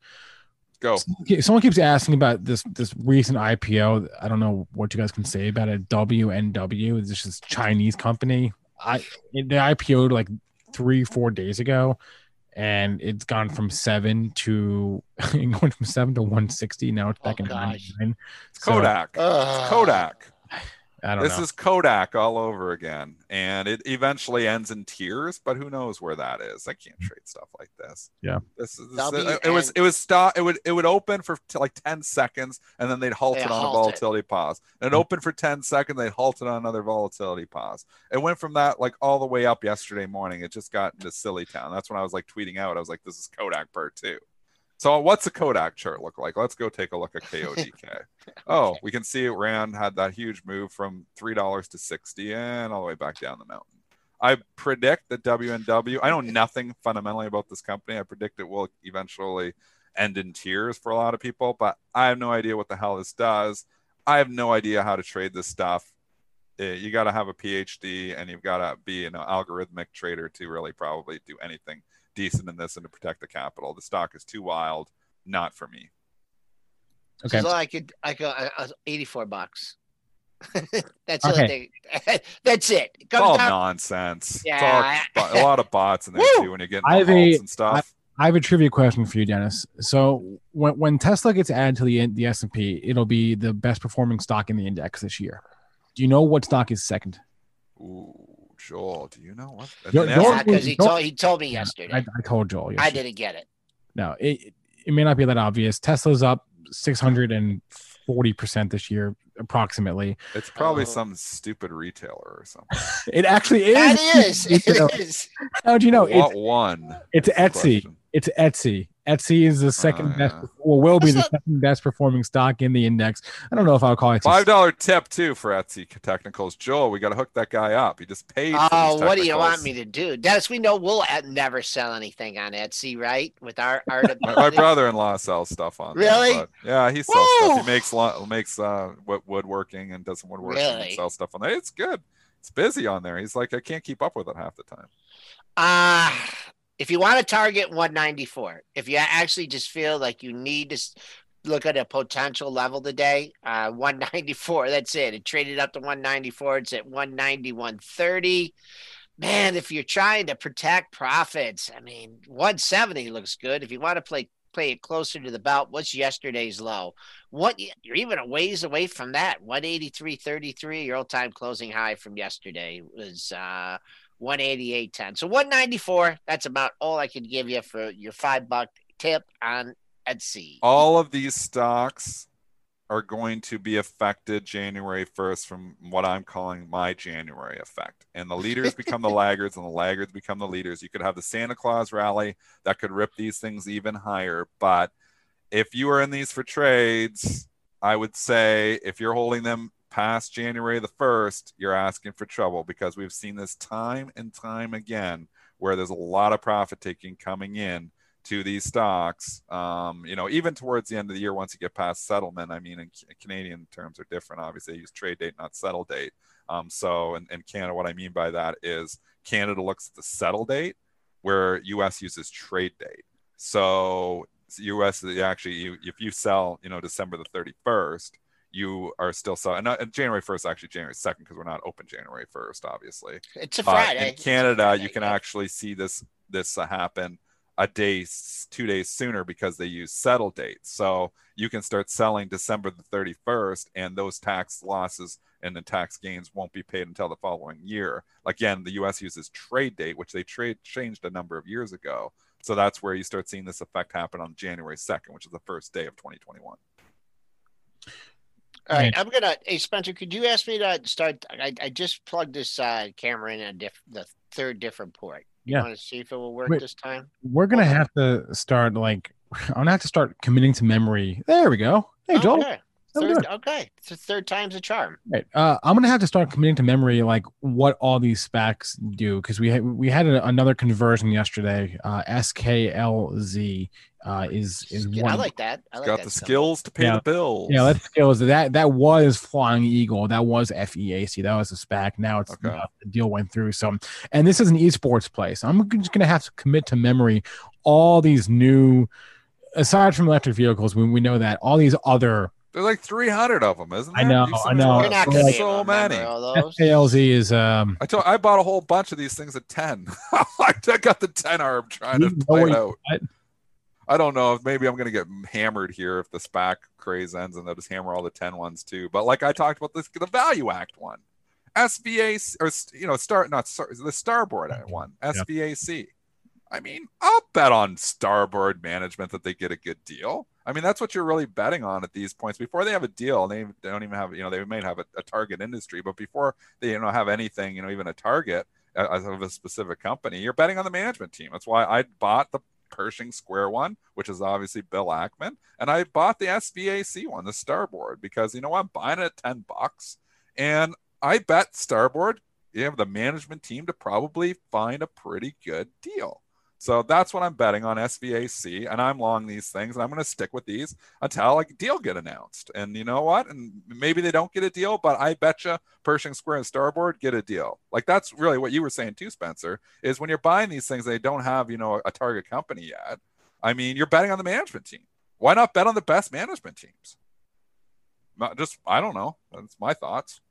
go. Someone keeps asking about this this recent IPO. I don't know what you guys can say about it. WNW. This is Chinese company. I they IPO'd like three four days ago, and it's gone from seven to (laughs) going from seven to one sixty. Now it's oh, back Oh, in gosh. ninety nine. It's Kodak. Ugh. it's Kodak. I don't This know. is Kodak all over again, and it eventually ends in tears. But who knows where that is? I can't mm. trade stuff like this. Yeah. this is. This, W it was. It was stop. It would. It would open for t- like ten seconds, and then they'd halt They it on a halt it. volatility pause. And it mm. opened for ten seconds. They'd halt it on another volatility pause. It went from that like all the way up yesterday morning. It just got into silly town. That's when I was like tweeting out. I was like, "This is Kodak part two. So what's a Kodak chart look like? Let's go take a look at KODK. (laughs) Oh, we can see it ran had that huge move from three dollars to sixty and all the way back down the mountain. I predict that WNW. I know nothing fundamentally about this company. I predict it will eventually end in tears for a lot of people, but I have no idea what the hell this does. I have no idea how to trade this stuff. Eh, You got to have a PhD and you've got to be an algorithmic trader to really probably do anything decent in this and to protect the capital. The stock is too wild, not for me. Okay. So I could, I could, uh, uh, 84 bucks. (laughs) That's Okay. the thing. (laughs) That's it. It It's all down- nonsense. Yeah, all a (laughs) lot of bots in there Woo! too when you're getting I have the a- and stuff. I have a trivia question for you, Dennis. So when, when Tesla gets added to the the S and P, it'll be the best performing stock in the index this year. Do you know what stock is second? Ooh, Joel, do you know what? You're- The you're- Nasdaq- Yeah, because he told he told me Yeah, yesterday. I, I told Joel. I didn't get it. No, it it may not be that obvious. Tesla's up six hundred and forty percent this year, approximately. It's probably Oh. some stupid retailer or something. (laughs) It actually is. That is. You (laughs) know, It is. How do you know? what It's one? it's Etsy. question. It's Etsy. Etsy is the second Oh, best, yeah. or will be That's the second best performing stock in the index. I don't know if I'll call it. Five dollar tip too for Etsy technicals. Joel, we got to hook that guy up. He just paid. Oh, these what do you want me to do, Dennis? We know we'll uh, never sell anything on Etsy, right? With our art. (laughs) My, my brother-in-law sells stuff on. there, Really? but yeah, he sells stuff. He makes makes uh wo- woodworking and does some woodworking and sells stuff on there. It's good. It's busy on there. He's like, I can't keep up with it half the time. Uh if you want to target 194, if you actually just feel like you need to look at a potential level today, uh 194, that's it. It traded up to 194. It's at 190, Man, if you're trying to protect profits, I mean, 170 looks good. If you want to play play it closer to the belt, what's yesterday's low? What you're even a ways away from that. 183.33, your all-time closing high from yesterday was uh 188.10. So 194, that's about all I could give you for your five buck tip on Etsy. All of these stocks are going to be affected January 1st from what I'm calling my January effect. And the leaders become the (laughs) laggards and the laggards become the leaders. You could have the Santa Claus rally that could rip these things even higher. But if you are in these for trades, I would say if you're holding them past January the 1st, you're asking for trouble because we've seen this time and time again where there's a lot of profit taking coming in to these stocks. Um, you know, even towards the end of the year, once you get past settlement, I mean, in Ca- Canadian terms are different. Obviously, they use trade date, not settle date. Um, so, in, in Canada, what I mean by that is Canada looks at the settle date, where US uses trade date. So, US actually, you, if you sell, you know, December the 31st, you are still selling. And, and January 1st, actually January 2nd, because we're not open January 1st, obviously. It's a Friday. in Canada, Friday, you can yeah. actually see this this uh, happen a day, two days sooner because they use settle dates. So you can start selling December the 31st, and those tax losses and the tax gains won't be paid until the following year. Again, the U.S. uses trade date, which they trade changed a number of years ago. So that's where you start seeing this effect happen on January 2nd, which is the first day of 2021. All right, I'm gonna. Hey, Spencer, could you ask me to start? I, I just plugged this uh, camera in a diff, the third different port. You Yeah. want to see if it will work Wait. this time? We're gonna Okay. have to start like (sighs) I'm gonna have to start committing to memory. There we go. Hey Joel. Okay. How we Third, okay. It's the third time's a charm. Right. Uh, I'm gonna have to start committing to memory like what all these SPACs do because we had we had a, another conversion yesterday. Uh, SKLZ uh, is is one. I like that. I like got that the symbol. skills to pay Yeah. the bills. Yeah, let's. That that was Flying Eagle. That was FEAC. That was a SPAC. Now it's Okay. uh, the deal went through. So, and this is an esports place. I'm just gonna have to commit to memory all these new, aside from electric vehicles, we, we know that all these other There's like 300 of them, isn't there? I know, I know. You're not gonna like- so many. all those. SKLZ is um. I told I bought a whole bunch of these things at 10. (laughs) I got the 10 arm trying to know play it out. what? I don't know if maybe I'm going to get hammered here if the SPAC craze ends and they'll just hammer all the 10 ones too. But like I talked about this, the ValueAct one, SVA or you know, start not star, the Starboard one, SVAC. I mean, I'll bet on Starboard management that they get a good deal. I mean, that's what you're really betting on at these points. Before they have a deal, they don't even have, you know, they may have a, a target industry, but before they, you know, have anything, you know, even a target of a specific company, you're betting on the management team. That's why I bought the Pershing Square one, which is obviously Bill Ackman, and I bought the SVAC one, the Starboard, because you know I'm buying it at 10 bucks, and I bet Starboard, you have the management team to probably find a pretty good deal. So that's what I'm betting on SVAC, and I'm long these things, and I'm going to stick with these until a deal get announced. And you know what? And maybe they don't get a deal, but I bet you Pershing Square and Starboard get a deal. Like that's really what you were saying too, Spencer. Is when you're buying these things, they don't have you know a target company yet. I mean, you're betting on the management team. Why not bet on the best management teams? Not just I don't know. That's my thoughts.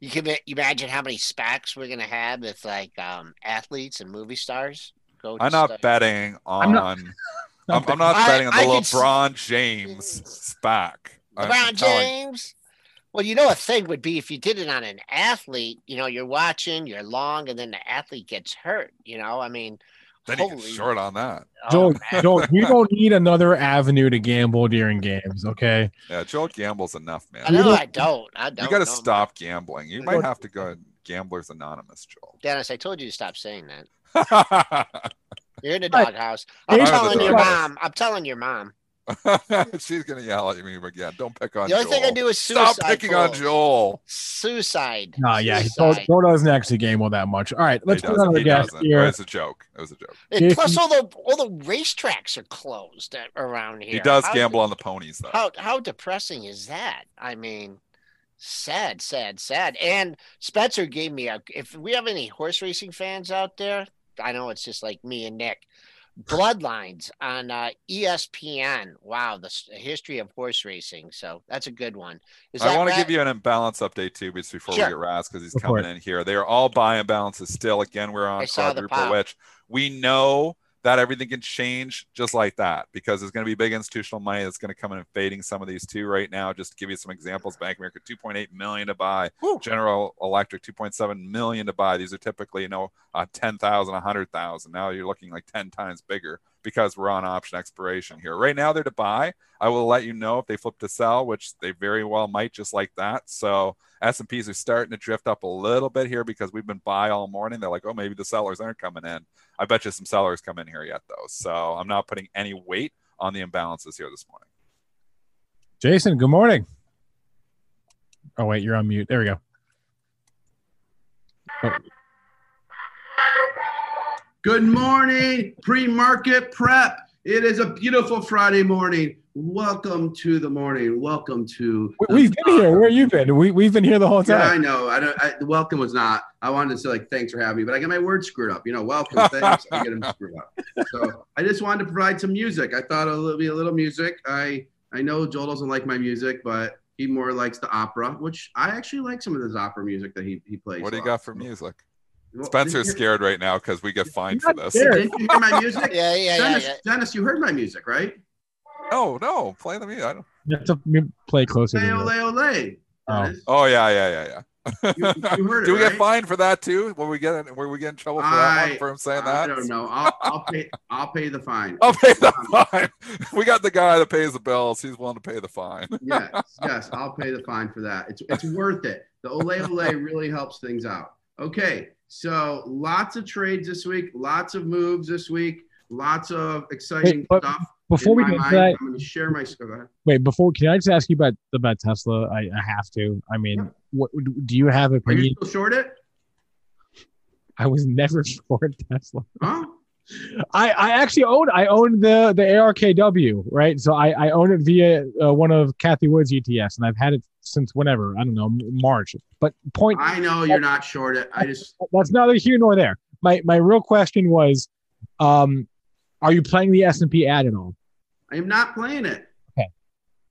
You can imagine how many SPACs we're gonna have with like um, athletes and movie stars. Go I'm not study. betting on. I'm not, (laughs) I'm, I'm not betting on the I LeBron James SPAC. LeBron James. Well, you know, a thing would be if you did it on an athlete. You know, you're watching, you're long, and then the athlete gets hurt. You know, I mean, then holy, you short on that. Oh, Joel, Joel, (laughs) you don't need another avenue to gamble during games. Okay. Yeah, Joel gambles enough, man. I know I don't. I don't. You got to stop gambling. You might have to go Gamblers Anonymous, Joel. Dennis, I told you to stop saying that. (laughs) You're in the doghouse. I'm telling your mom. I'm telling your mom. (laughs) She's gonna yell at me again. Don't pick on. Joel. The only Joel. thing I do is suicide. Stop picking on Joel. Suicide. No, yeah, Joel, Joel doesn't actually gamble that much. All right, let's put on the guest here. It's a joke. It was a joke. And plus, all the all the racetracks are closed around here. He does how, gamble on the ponies, though. How how depressing is that? I mean, sad, sad, sad. And Spencer gave me a. If we have any horse racing fans out there, I know it's just like me and Nick. Bloodlines on uh, ESPN. Wow, the history of horse racing. So that's a good one. Is I want to give you an imbalance update too, before sure. we get Raz because he's coming in here. They are all buy imbalances still. Again, we're on quadruple, which we know that everything can change just like that because there's going to be big institutional money that's going to come in and fading some of these too right now. Just to give you some examples, Bank America 2.8 million to buy, Woo. General Electric 2.7 million to buy. These are typically you know uh, 10,000, 100,000. Now you're looking like 10 times bigger because we're on option expiration here. Right now they're to buy. I will let you know if they flip to sell, which they very well might just like that. So S&Ps are starting to drift up a little bit here because we've been buy all morning. They're like, oh, maybe the sellers aren't coming in. I bet you some sellers come in here yet though. So I'm not putting any weight on the imbalances here this morning. Jason, good morning. Oh wait, you're on mute. There we go. Oh. Good morning, pre-market prep. It is a beautiful Friday morning. Welcome to the morning. Welcome to. We've been here. Where you been? We we've been here the whole time. Yeah, I know. I don't. I, the welcome was not. I wanted to say like thanks for having me, but I get my words screwed up. You know, welcome, (laughs) thanks. I get them screwed up. So I just wanted to provide some music. I thought it'll be a little music. I I know Joel doesn't like my music, but he more likes the opera, which I actually like some of this opera music that he he plays. What do you got for music? Spencer's scared right now because we get fined for this. Didn't you hear my music? (laughs) yeah, yeah, Dennis, yeah, yeah. Dennis, you heard my music, right? No, no, play the music. I don't. You have to play closer. Ole, ole, ole. Oh. Oh, oh. oh yeah, yeah, yeah, yeah. You, you (laughs) heard Do it, we right? get fined for that too? Were we get were we get in trouble for I, that one for him saying I that? I don't know. I'll, I'll pay. I'll pay the fine. I'll pay the fine. (laughs) We got the guy that pays the bills. He's willing to pay the fine. yes, yes, I'll pay the fine for that. It's it's worth it. The ole ole really helps things out. Okay, so lots of trades this week, lots of moves this week, lots of exciting Wait, stuff. Before we get to that, I'm going to share my. Wait, before can I just ask you about about Tesla? I, I have to. I mean, yeah. what do you have a Are you still short it? I was never (laughs) short Tesla. Huh? I, I actually own I own the the ARKW right, so I, I own it via uh, one of Cathie Wood's ETFs, and I've had it since whenever I don't know March. But point I know you're not short it. I just that's neither here nor there. My my real question was, um, are you playing the S and P add at all? I am not playing it. Okay,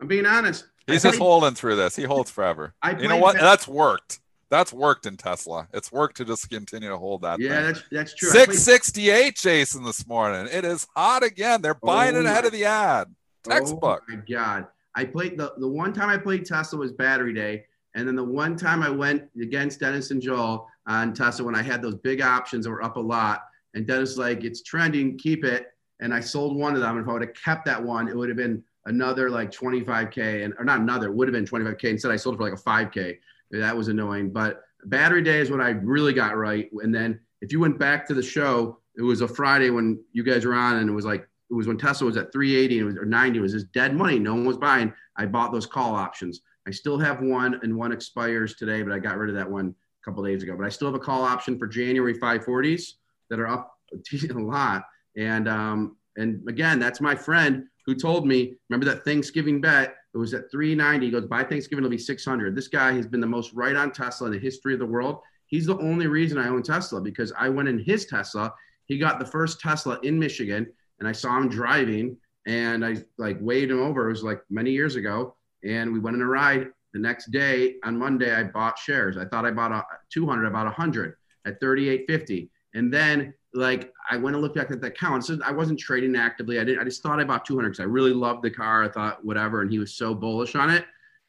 I'm being honest. He's just holding through this. He holds forever. I you know what? That's worked. That's worked in Tesla. It's worked to just continue to hold that. Yeah, thing. that's that's true. 668, Jason, this morning. It is hot again. They're buying Oh it ahead my- of the add. Textbook. Oh my god! I played the the one time I played Tesla was Battery Day, and then the one time I went against Dennis and Joel on Tesla when I had those big options that were up a lot, and Dennis was like, "It's trending, keep it." And I sold one of them. And if I would have kept that one, it would have been another like 25k, and or not another, it would have been 25k. Instead, I sold it for like a 5k. That was annoying. But Battery Day is what I really got right. And then if you went back to the show, it was a Friday when you guys were on, and it was like it was when Tesla was at 380 and it was, or 90. It was just dead money. No one was buying. I bought those call options. I still have one, and one expires today, but I got rid of that one a couple days ago. But I still have a call option for January 540s that are up (laughs) a lot. And um, and again, that's my friend who told me. Remember that Thanksgiving bet? It was at 390. He goes, by Thanksgiving it'll be 600. This guy has been the most right on Tesla in the history of the world. He's the only reason I own Tesla because I went in his Tesla. He got the first Tesla in Michigan, and I saw him driving, and I like waved him over. It was like many years ago, and we went on a ride. The next day on Monday, I bought shares. I thought I bought a 200, I bought 100 at 38.50, and then like I went and looked back at the account. So I wasn't trading actively. I didn't. I just thought I bought 200 because I really loved the car. I thought whatever, and he was so bullish on it.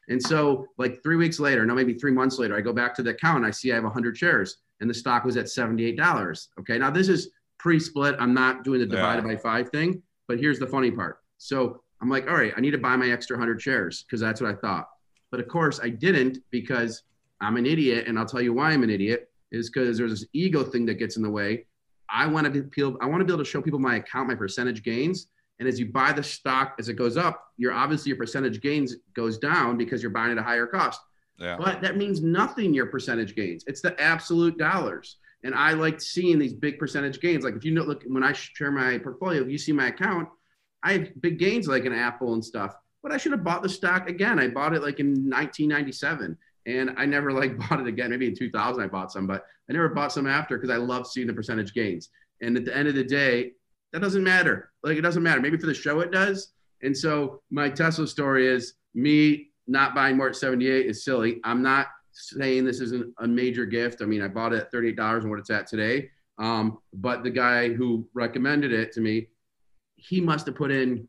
And so like three weeks later, no, maybe three months later, I go back to the account. And I see I have 100 shares, and the stock was at $78. Okay, now this is pre-split. I'm not doing the divided Yeah. by five thing. But here's the funny part. So I'm like, all right, I need to buy my extra 100 shares because that's what I thought. But of course, I didn't because I'm an idiot, and I'll tell you why I'm an idiot. Is because there's this ego thing that gets in the way. I want to be I want to be able to show people my account, my percentage gains. And as you buy the stock as it goes up, you're obviously your percentage gains goes down because you're buying at a higher cost. Yeah. But that means nothing, your percentage gains. It's the absolute dollars. And I like seeing these big percentage gains. Like if you know, look, when I share my portfolio, if you see my account, I have big gains like an Apple and stuff. But I should have bought the stock again. I bought it like in 1997 and I never like (laughs) bought it again. Maybe in 2000 I bought some, but I never bought some after because I love seeing the percentage gains. And at the end of the day, that doesn't matter. Like it doesn't matter. Maybe for the show it does. And so my Tesla story is me not buying more at 78 is silly. I'm not saying this isn't a major gift. I mean, I bought it at $38 and what it's at today. Um, but the guy who recommended it to me, he must have put in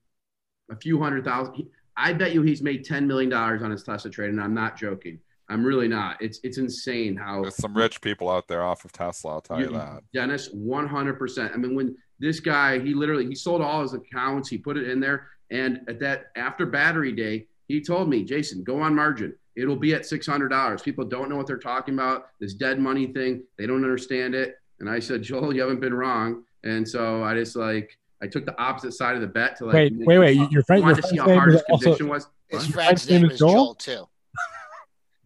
a few hundred thousand. I bet you he's made $10 million on his Tesla trade. And I'm not joking. I'm really not. It's, it's insane how There's some rich people out there off of Tesla, I'll tell you Yeah, that. Dennis, 100%. I mean, when this guy, he literally, he sold all his accounts, he put it in there. And at that, after battery day, he told me, Jason, go on margin. It'll be at $600. People don't know what they're talking about. This dead money thing, they don't understand it. And I said, Joel, you haven't been wrong. And so I just like, I took the opposite side of the bet to like, Wait, wait, wait. Your friend, your wanted to friend's name is also, was. His friend's friend's name name is is Joel? Joel too.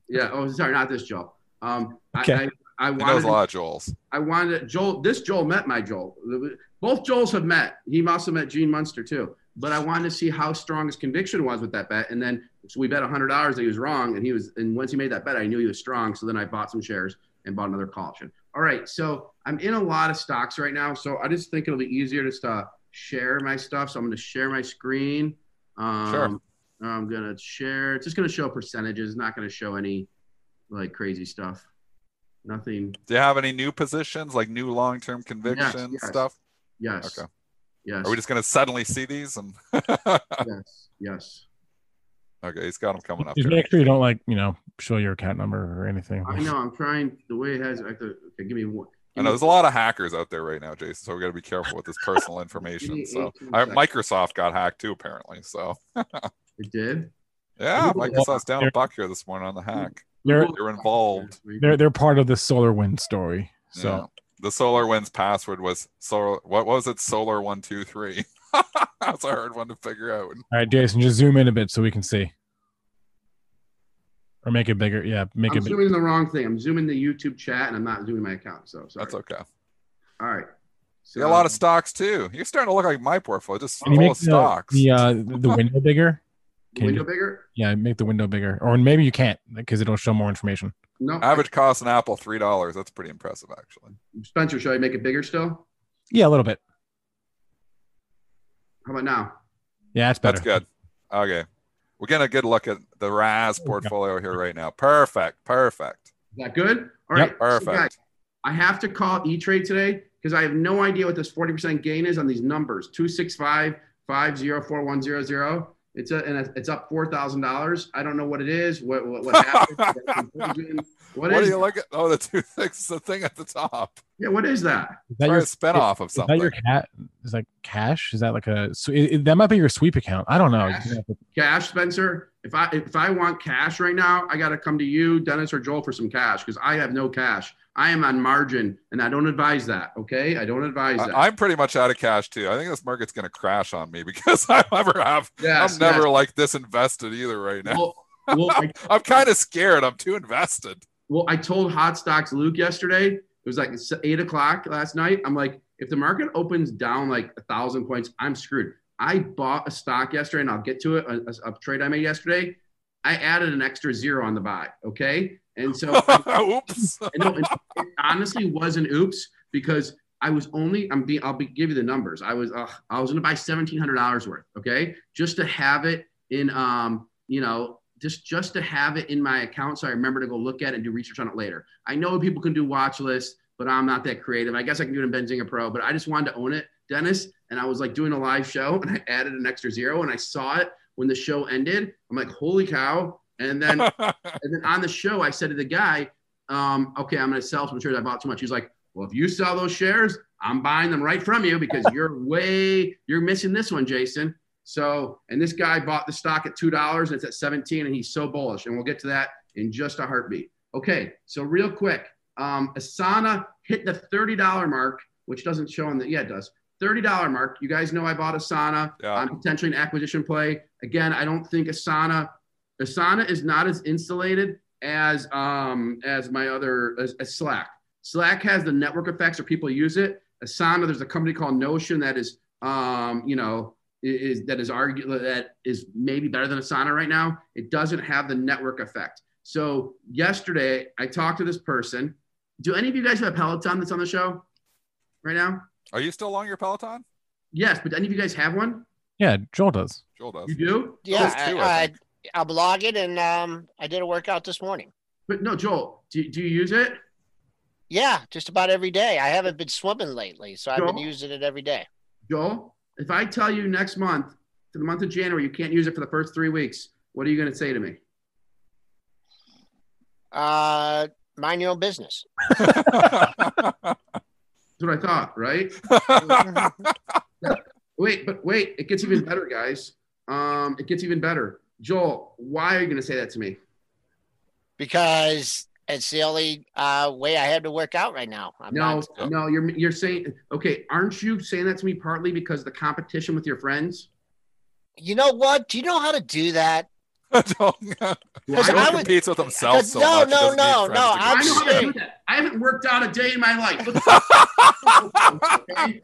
Yeah. Oh, sorry, not this Joel. Um, Okay. I, I, I He knows a lot of Joels. I wanted Joel. This Joel met my Joel. Both Joels have met. He also met Gene Munster too. But I wanted to see how strong his conviction was with that bet. And then so we bet hundred dollars that he was wrong, and he was. And once he made that bet, I knew he was strong. So then I bought some shares and bought another call option. All right. So I'm in a lot of stocks right now. So I just think it'll be easier just to share my stuff. So I'm going to share my screen. Um, Sure. I'm going to share. It's just going to show percentages. Not going to show any like crazy stuff. Nothing. Do you have any new positions, like new long-term conviction yes. stuff? Yes. Okay. Yes. Are we just going to suddenly see these? And (laughs) yes. Yes. okay, he's got them coming up. just make sure you don't like, you know, show your account number or anything. I know. I'm trying. The way it has. I have to, okay. Give me one. I know there's a lot of hackers out there right now, Jason. So we got to be careful with this (laughs) personal information. So I. Microsoft got hacked too, apparently. So (laughs) It did. yeah, Google- Microsoft's down a buck here this morning on the hack. They're They're involved. they're they're part of the solar wind story. So Yeah. the SolarWinds password was solar. What was it? Solar one two three. (laughs) That's a hard one to figure out. all right, Jason, just zoom in a bit so we can see. Or make it bigger. Yeah, make it. I'm it big. the wrong thing. I'm zooming the YouTube chat, and I'm not zooming my account. So sorry. That's okay. All right. You got a lot of stocks too. You're starting to look like my portfolio, just Can full of the, stocks. the uh the window (laughs) bigger? Can window you, bigger? yeah, make the window bigger. Or maybe you can't because it'll show more information. No. Average cost an Apple three dollars. That's pretty impressive, actually. Spencer, should I make it bigger still? Yeah, a little bit. How about now? Yeah, it's better. That's good. Okay, we're getting a good look at the Raz portfolio here right now. Perfect, perfect. Is that good? All right. Yep, perfect. So guys, I have to call E Trade today because I have no idea what this 40% gain is on these numbers 265 504100. It's a, and it's up four thousand dollars. I don't know what it is. What what, what happened? (laughs) what, what is? do you look at? Oh, the two things, the thing at the top. Yeah, what is that? Is that your spinoff of something? Is that your cat? Is that cash? Is that like a? So it, that might be your sweep account. I don't know. Cash, cash, Spencer. If I if I want cash right now, I got to come to you, Dennis or Joel, for some cash because I have no cash. I am on margin, and I don't advise that. Okay, I don't advise that. I'm pretty much out of cash too. I think this market's going to crash on me (laughs) because I never have. Yes, I'm never yes. like this invested either right now. Well, well, I, (laughs) I'm kind of scared. I'm too invested. well, I told Hot Stocks Luke yesterday. It was like eight o'clock last night. I'm like, if the market opens down like a thousand points, I'm screwed. I bought a stock yesterday, and I'll get to it. A, a- a trade I made yesterday. I added an extra zero on the buy. Okay, and so (laughs) Oops. Know it, it honestly was an oops because I was only I'm being I'll be, give you the numbers. I was uh, I was gonna buy seventeen hundred dollars worth, okay, just to have it in um you know just just to have it in my account so I remember to go look at it and do research on it later. I know people can do watch lists, but I'm not that creative. I guess I can do it in Benzinga Pro, but I just wanted to own it, Dennis. And I was like doing a live show (laughs) and I added an extra zero and I saw it when the show ended. I'm like, holy cow! And then (laughs) and then on the show, I said to the guy, um, okay, I'm going to sell some shares. I bought too much. He's like, well, if you sell those shares, I'm buying them right from you because you're (laughs) way, you're missing this one, Jason. So, and this guy bought the stock at $2 and it's at 17 and he's so bullish. And we'll get to that in just a heartbeat. Okay. So real quick, um, Asana hit the $30 mark, which doesn't show on the, yeah, it does. $30 mark. You guys know I bought Asana. Yeah. I'm potentially an acquisition play. Again, I don't think Asana Asana is not as insulated as um, as my other as, as Slack. Slack has the network effects, or people use it. Asana, there's a company called Notion that is um, you know is that is argue that is maybe better than Asana right now. It doesn't have the network effect. So yesterday, I talked to this person. Do any of you guys have a Peloton that's on the show right now? Are you still on your Peloton? Yes, but any of you guys have one? Yeah, Joel does. Joel does. You do? Yeah, two, I I, I, think. I'll blog it, and um, I did a workout this morning. But no, Joel, do, do you use it? Yeah, just about every day. I haven't been swimming lately, so I've been using it every day. Joel, if I tell you next month, for the month of January, you can't use it for the first three weeks, what are you going to say to me? Uh, mind your own business. (laughs) That's what I thought, right? (laughs) Wait, but wait, it gets even better, guys. Um, it gets even better. Joel, why are you going to say that to me? because it's the only uh, way I have to work out right now. I'm No, not, no, you're you're saying okay. Aren't you saying that to me partly because the competition with your friends? you know what? Do you know how to do that? Joel, Well, Joel I I competes with himself so No, much. he no, no, no, I'm I know how to do that. I haven't worked out a day in my life. Okay?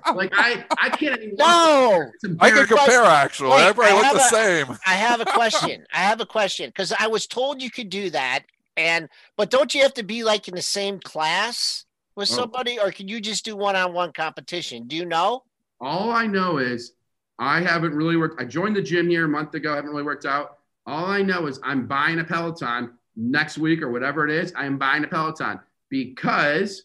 (laughs) Like I, I can't even. No, I can compare actually. Wait, Everybody I look have the a- same. I have a question. (laughs) I have a question because I was told you could do that, and but don't you have to be like in the same class with Oh. somebody, or can you just do one-on-one competition? Do you know? All I know is I haven't really worked. I joined the gym here a month ago. I haven't really worked out. All I know is I'm buying a Peloton next week or whatever it is. I am buying a Peloton because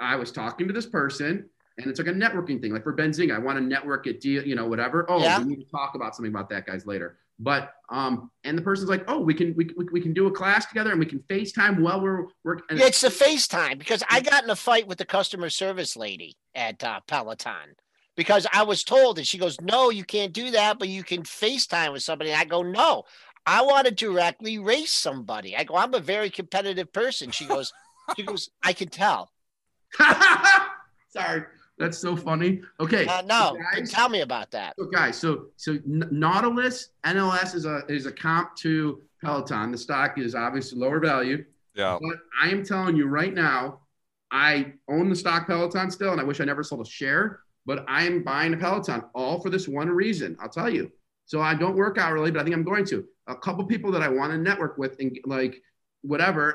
I was talking to this person and it's like a networking thing. Like for Benzinga, I want to network at deal, you know, whatever. Oh, Yeah. we need to talk about something about that, guys, later. But um, and the person's like, oh, we can we, we, we can do a class together and we can FaceTime while we're working. Yeah, it's the FaceTime because I got in a fight with the customer service lady at uh, Peloton because I was told, and she goes, "No, you can't do that, but you can FaceTime with somebody." And I go, "No, I want to directly race somebody." I go, "I'm a very competitive person." She goes, (laughs) "She goes, I can tell." (laughs) Sorry, that's so funny. Okay, Uh, no, guys, tell me about that. So guys, so so Nautilus NLS is a is a comp to Peloton. The stock is obviously lower value, Yeah. but I am telling you right now, I own the stock Peloton still, and I wish I never sold a share. But I am buying a Peloton all for this one reason. I'll tell you. So I don't work out really, but I think I'm going to. A couple people that I want to network with, and like whatever,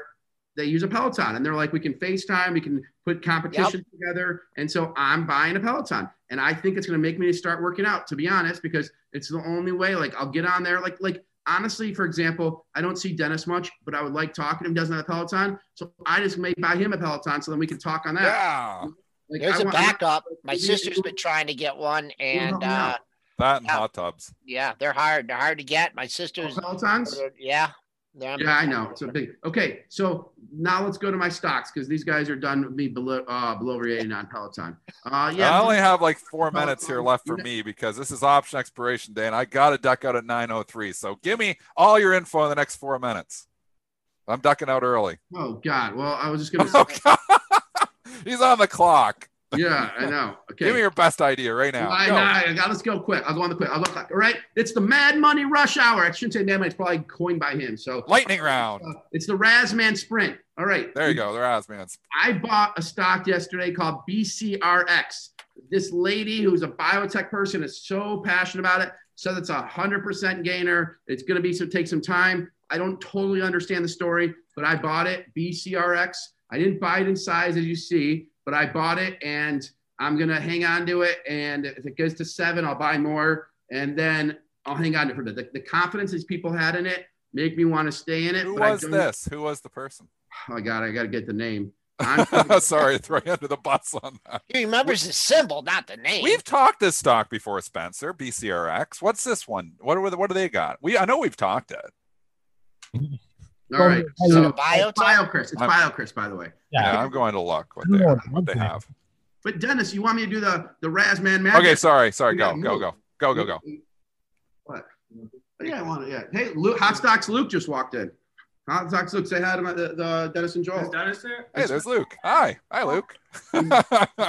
they use a Peloton, and they're like, we can FaceTime, we can put competition together, and so I'm buying a Peloton, and I think it's going to make me start working out. To be honest, because it's the only way. Like I'll get on there, like like honestly, for example, I don't see Dennis much, but I would like talking to him. Doesn't have a Peloton, so I just may buy him a Peloton so then we can talk on that. Yeah. Like, There's I a want- backup. My (laughs) sister's been trying to get one, and help me uh, out. That and Yeah. hot tubs. yeah, they're hard. They're hard to get. My sister's, Pelotons. yeah, they're Yeah, I know. (laughs) It's a big. Okay, so now let's go to my stocks because these guys are done with me below uh below rating on Peloton. Uh yeah. I only have like four Well, minutes here left for me because this is option expiration day and I got to duck out at 9.03. So give me all your info in the next four minutes. I'm ducking out early. oh God. Well, I was just gonna. (laughs) Oh, Say, God. (laughs) He's on the clock. Yeah, I know. Okay. Give me your best idea right now. I, Go. I got. Let's go quick. I'll go on the quick. I'll go quick. All right. It's the Mad Money Rush Hour. I shouldn't say Mad Money. It's probably coined by him. So Lightning round. uh, it's the Razman Sprint. All right. There you go. They're Asmans. I bought a stock yesterday called BCRX. This lady who's a biotech person is so passionate about it. Says it's a hundred percent gainer. It's going to be so take some time. I don't totally understand the story, but I bought it. BCRX. I didn't buy it in size as you see, but I bought it and I'm gonna hang on to it. And if it goes to seven, I'll buy more, and then I'll hang on to it for the, the, the confidence these people had in it make me want to stay in it. Who but was don't- this? Who was the person? Oh my God, I got to get the name. (laughs) I'm- (laughs) Sorry, throw you under the bus on that. He remembers the symbol, not the name. We've talked this stock before, Spencer. BCRX. What's this one? What are what do they got? We I know we've talked it. (laughs) All right. Oh, So yeah. it's Biotech? BioCryst. It's I'm- by the way. Yeah, Yeah. I'm going to look what they Lord, are, what they have. But Dennis, you want me to do the the Razman magic? Okay, sorry, sorry. Go, go, go, go, go, go. What? Yeah, I want it. Yeah. Hey, Luke, Hot Stocks Luke just walked in. Hot Stocks Luke, say hi to my, the, the Dennis and Joel. Is Dennis there? Hey, there's Luke. Hi, hi, oh. Luke.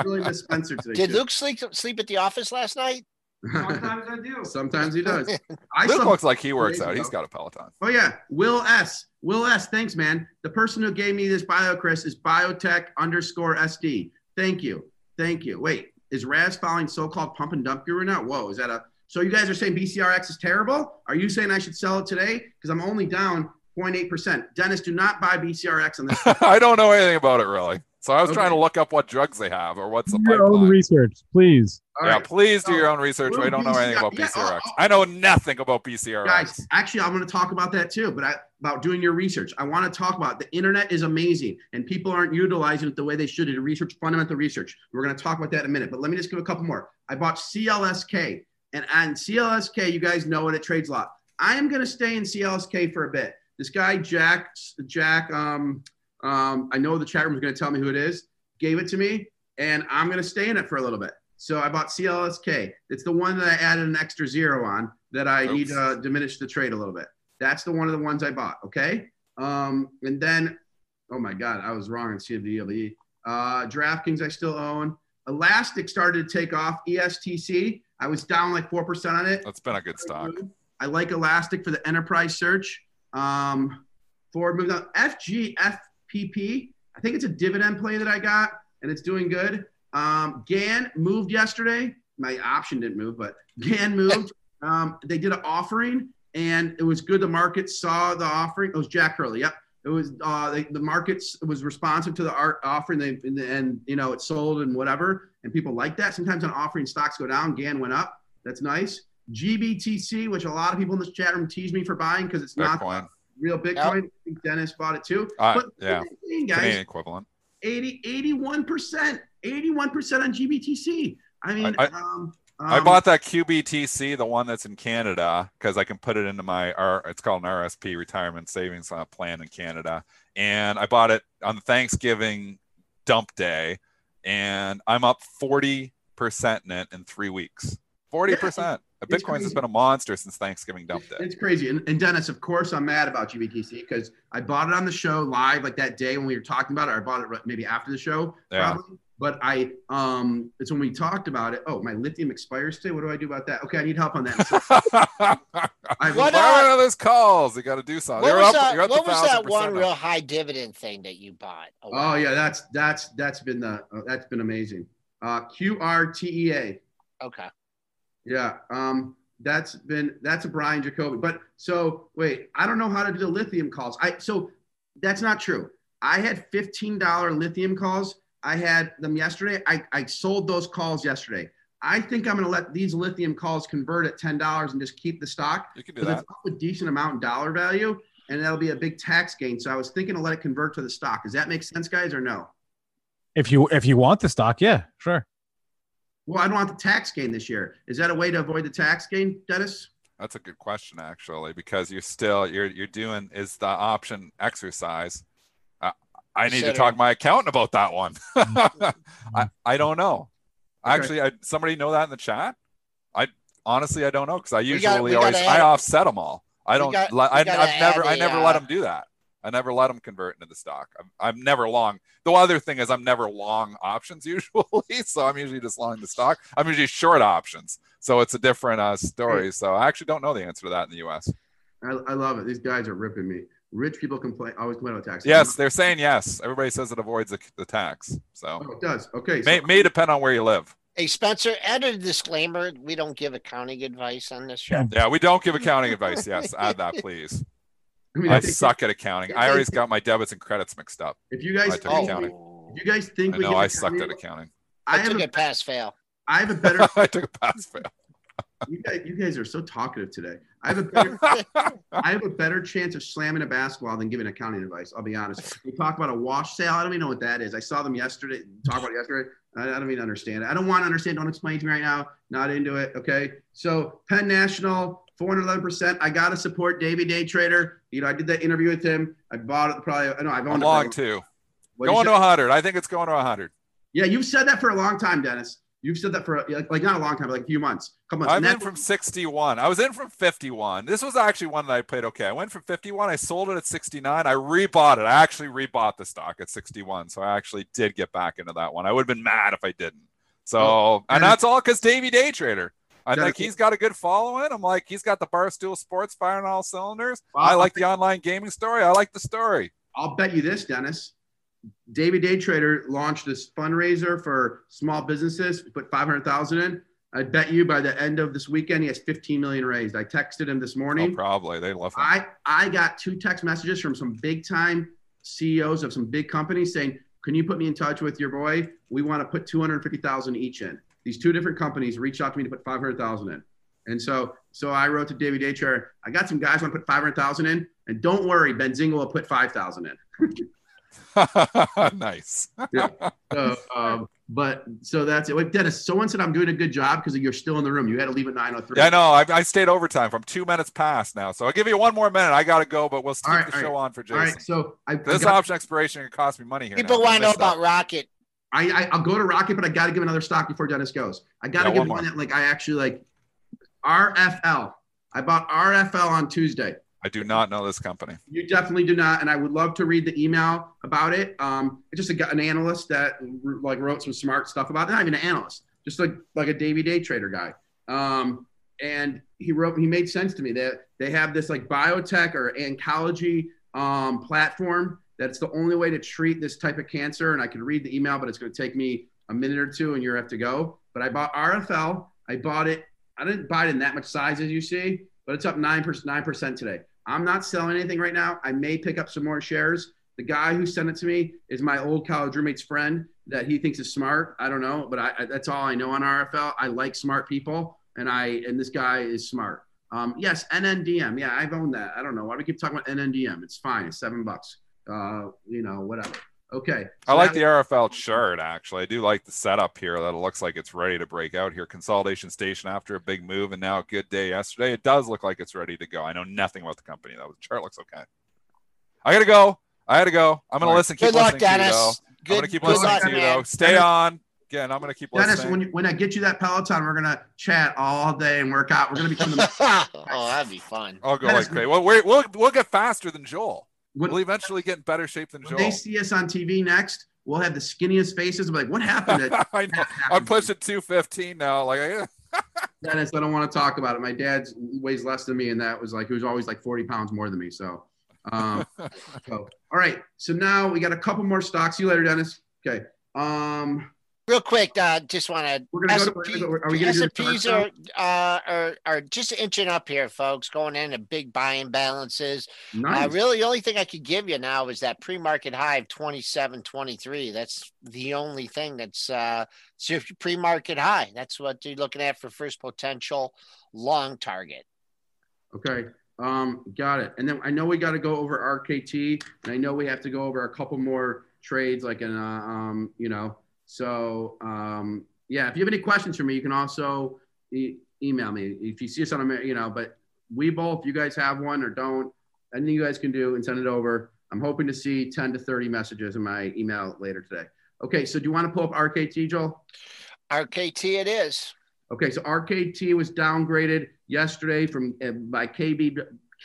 Really (laughs) miss Spencer today. Did too. Luke sleep sleep at the office last night? Sometimes I do. Sometimes he does. (laughs) I Luke looks like he works out. ago. He's got a Peloton. Oh yeah, Will S. Will S. Thanks, man. The person who gave me this BioCryst is biotech underscore SD. Thank you. Thank you. Wait, is Raz following so-called pump and dump guru now? Whoa, is that a? So you guys are saying BCRX is terrible? Are you saying I should sell it today? Because I'm only down 0.8 percent. Dennis, do not buy BCRX on this. I don't know anything about it really. So I was Okay. trying to look up what drugs they have or what's the Do your own research, please. All yeah, right. please do So, your own research. we'll I don't know anything about BCR yeah, BCRX. oh, oh. I know nothing about BCRX. guys actually i'm going to talk about that too but I, about doing your research i want to talk about the internet is amazing and people aren't utilizing it the way they should to research fundamental research we're going to talk about that in a minute but let me just give a couple more i bought clsk and on clsk you guys know it it trades a lot i am going to stay in clsk for a bit this guy jack jack um, um, i know the chat room is going to tell me who it is gave it to me and i'm going to stay in it for a little bit so I bought CLSK. It's the one that I added an extra zero on that I need Oops. to diminish the trade a little bit. That's the one of the ones I bought. Okay. Um, and then, oh my God, I was wrong on CFDLE. Uh, DraftKings I still own. Elastic started to take off. ESTC. I was down like 4% on it. That's been a good stock. I like Elastic for the enterprise search. Um, Ford moved on. FGFPP. I think it's a dividend play that I got, and it's doing good. Um, GAN moved yesterday. My option didn't move, but GAN moved. (laughs) Um, they did an offering, and it was good. The market saw the offering. It was Jack Hurley. Yep. It was uh, they, the markets was responsive to the art offering. They and, and you know it sold and whatever, and people like that. Sometimes on offering stocks go down, GAN went up. That's nice. GBTC, which a lot of people in this chat room tease me for buying because it's not. Real Bitcoin. I think Dennis bought it too. Uh, but yeah. hey, guys, Canadian equivalent. 80, 81%, 81% on GBTC. I mean, I- I- um, I um, bought that QBTC, the one that's in Canada, because I can put it into my R. It's called an RSP, retirement savings uh, plan in Canada, and I bought it on Thanksgiving dump day, and I'm up forty percent in it in three weeks. Forty percent. it's Bitcoin's has been a monster since Thanksgiving dump day. It's crazy. And, and Dennis, of course, I'm mad about GBTC because I bought it on the show live, like that day when we were talking about it. Or I bought it right- maybe after the show, Yeah. probably. But I, um, it's when we talked about it. Oh, my lithium expires today. What do I do about that? Okay, I need help on that. So (laughs) I What, Why uh, are those calls? You got to do something. What You're was up. that? You're up What was that one now. real high dividend thing that you bought? Oh while yeah, that's that's that's been the uh, that's been amazing. Uh, QRTEA. Okay. Yeah, um, that's been that's a Brian Jacoby. But so wait, I don't know how to do the lithium calls. I so that's not true. I had fifteen dollar lithium calls. I had them yesterday. I, I sold those calls yesterday. I think I'm going to let these lithium calls convert at ten dollars and just keep the stock You can do because that. it's up a decent amount in dollar value, and that'll be a big tax gain. So I was thinking to let it convert to the stock. Does that make sense, guys, or no? If you if you want the stock, yeah, sure. Well, I don't want the tax gain this year. Is that a way to avoid the tax gain, Dennis? That's a good question, actually, because you're still you're you're doing is the option exercise. I, I need to Consider- talk to my accountant about that one. (laughs) I, I don't know. Okay. Actually, I, somebody know that in the chat. I honestly I don't know because I usually got- always gotta I offset them all. I don't. got- let, I, gotta I've never add I a, never let uh, them do that. I never let them convert into the stock. I'm, I'm never long. The other thing is I'm never long options (laughs) usually, so I'm usually just long the stock. I'm usually short options, so it's a different uh, story. So I actually don't know the answer to that in the U.S. I, I love it. These guys are ripping me. Rich people complain always complain about taxes. Yes, they're saying yes. Everybody says it avoids the, the tax. So Oh, it does. Okay. So, may, may depend on where you live. Hey, Spencer, add a disclaimer. We don't give accounting advice on this show. Yeah, we don't give accounting advice. Yes, add that, please. (laughs) I mean, I think- suck at accounting. I always got my debits and credits mixed up. If you guys took think, accounting. Oh, if you guys think I we know give I sucked at accounting- accounting. I I have took a, a pass fail. I have a better. (laughs) I took a pass fail. (laughs) you, guys, you guys are so talkative today. I have a better. I have a better chance of slamming a basketball than giving accounting advice. I'll be honest. We talk about a wash sale. I don't even know what that is. I saw them yesterday. Talk about it yesterday. I, I don't even understand. I don't want to understand. Don't explain to me right now. Not into it. Okay. So Penn National, 411%. I got to support Davey Day Trader. You know, I did that interview with him. I bought it probably. I know I've I'm it. long too. What'd Going to 100. I think it's going to 100. Yeah, you've said that for a long time, Dennis. You've said that for like, like not a long time, but like a few months. Come on. I'm in from 61. I was in from 51. This was actually one that I played okay. I went from 51. I sold it at 69. I rebought it. I actually rebought the stock at 61. So I actually did get back into that one. I would have been mad if I didn't. So, Oh, and and- that's all because Davey Day Trader. I think he's got a good following. I'm like, he's got the Barstool Sports firing all cylinders. Wow. I like the online gaming story. I like the story. I'll bet you this, Dennis. David Day Trader launched this fundraiser for small businesses. Put five hundred thousand in. I bet you by the end of this weekend he has fifteen million raised. I texted him this morning. Oh, probably. They love him. I I got two text messages from some big time CEOs of some big companies saying, "Can you put me in touch with your boy? We want to put two hundred fifty thousand each in." These two different companies reached out to me to put five hundred thousand in, and so so I wrote to David Day Trader. I got some guys want to put five hundred thousand in, and don't worry, Benzinga will put five thousand in. (laughs) nice. (laughs) So, um, but so that's it. Wait, Dennis, someone said I'm doing a good job because you're still in the room. You had to leave at 9:03. Yeah, I know. I, I stayed overtime from two minutes past now. So I'll give you one more minute. I got to go, but we'll keep All right, the show right. on for Jason. right. So I, I, This got- option expiration can cost me money here. People want to know about Rocket. I, I I'll go to Rocket, but I got to give another stock before Dennis goes. I got to Yeah, give one one that like I actually like. RFL. I bought RFL on Tuesday. I do not know this company. You definitely do not, and I would love to read the email about it. Um, just a, an analyst that like wrote some smart stuff about it. Not even an analyst, just like like a Davey Day trader guy. Um, and he wrote, he made sense to me that they have this like biotech or oncology um, platform that's the only way to treat this type of cancer. And I can read the email, but it's going to take me a minute or two, and you have to go. But I bought RFL. I bought it. I didn't buy it in that much size as you see, but it's up nine percent nine percent today. I'm not selling anything right now. I may pick up some more shares. The guy who sent it to me is my old college roommate's friend that he thinks is smart. I don't know, but I, I, that's all I know on RFL. I like smart people, and I and this guy is smart. Um, yes, NNDM. Yeah, I've owned that. I don't know why do we keep talking about NNDM. It's fine. It's seven bucks. Uh, you know, whatever. Okay. I like the RFL chart actually. I do like the setup here that it looks like it's ready to break out here. Consolidation station after a big move and now a good day yesterday. It does look like it's ready to go. I know nothing about the company though. The chart looks okay. I gotta go. I gotta go. I'm gonna All right. listen. Keep Good luck, listening to you, though. Dennis. I'm gonna keep good listening luck, to you man. though. Stay Dennis- on. Again, I'm gonna keep Dennis, listening. when, when I get you that Peloton, we're gonna chat all day and work out. We're gonna become the. (laughs) oh, that'd be fun. I'll go Dennis, like crazy. Well, we're, we'll we'll get faster than Joel. We'll eventually get in better shape than Joel. they see us on TV next, we'll have the skinniest faces. Be like, what happened? To (laughs) I know. I'm pushing 215 now. Like, I, (laughs) Dennis, I don't want to talk about it. My dad weighs less than me, and that was like he was always like 40 pounds more than me. So, um, (laughs) so all right. So now we got a couple more stocks. See you later, Dennis. Okay. Um, Real quick, uh, just want to. We're gonna go to- are we gonna do the S&Ps are, uh, are are just inching up here, folks. Going into big buying balances. Nice. Uh, really, the only thing I could give you now is that pre-market high of 27.23. That's the only thing that's uh, it's (laughs) your pre-market high. That's what you're looking at for first potential long target. Okay. Um, got it. And then I know we got to go over RKT, and I know we have to go over a couple more trades, like in, uh, um, you know, so um, yeah. If you have any questions for me, you can also e- email me if you see us on a, you know. But we both, you guys have one or don't, anything you guys can do and send it over. I'm hoping to see 10 to 30 messages in my email later today. Okay. So do you want to pull up RKT, Joel? RKT it is. Okay, so RKT was downgraded yesterday from uh, by KB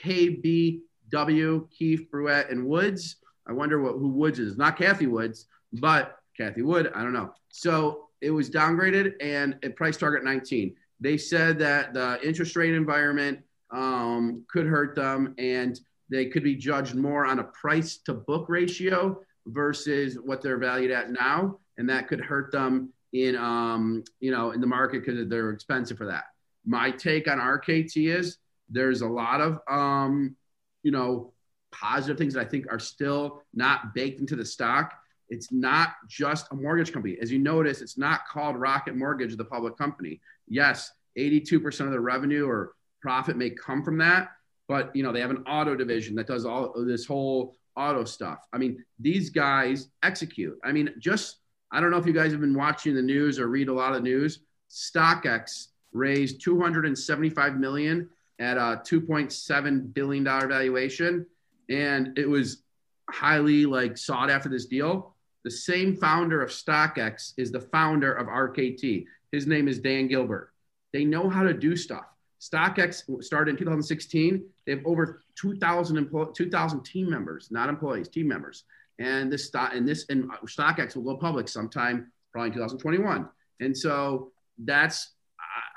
KBW Keefe Bruyette and Woods. I wonder what who Woods is. Not Cathie Woods, but Cathie Wood. I don't know. So it was downgraded and at price target 19. They said that the interest rate environment um, could hurt them and they could be judged more on a price to book ratio versus what they're valued at now, and that could hurt them in um, you know in the market because they're expensive for that. My take on RKT is there's a lot of um, you know positive things that I think are still not baked into the stock. It's not just a mortgage company. As you notice, it's not called Rocket Mortgage, the public company. Yes, 82% of the revenue or profit may come from that, but you know they have an auto division that does all this whole auto stuff. I mean, these guys execute. I mean, just I don't know if you guys have been watching the news or read a lot of news. StockX raised 275 million at a 2.7 billion dollar valuation, and it was highly like sought after this deal. The same founder of StockX is the founder of RKT. His name is Dan Gilbert. They know how to do stuff. StockX started in 2016. They have over 2,000 employees, 2,000 team members, not employees, team members. And this stock and this and StockX will go public sometime, probably in 2021. And so that's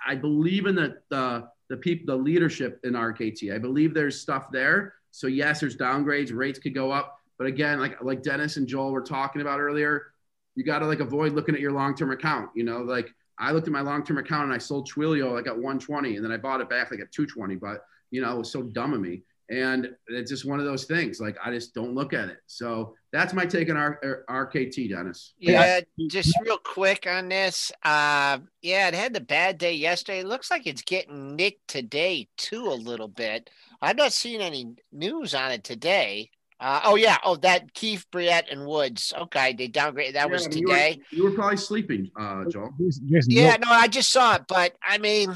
I, I believe in the the the people, the leadership in RKT. I believe there's stuff there. So yes, there's downgrades, rates could go up, but again, like like Dennis and Joel were talking about earlier, you got to like avoid looking at your long-term account. You know, like I looked at my long-term account and I sold Twilio like at 120, and then I bought it back like at 220. But you know, it was so dumb of me. And it's just one of those things. Like I just don't look at it. So that's my take on R- RKT, Dennis. Yeah, just real quick on this. Uh, yeah, it had the bad day yesterday. It looks like it's getting nicked today too a little bit. I'm not seeing any news on it today. Uh, oh yeah, oh that Keith, Bruyette, and Woods. Okay, they downgraded. That Yeah, was I mean, you were- today. You were, probably sleeping, uh, Joel. There's- there's Yeah, no, I just saw it, but I mean,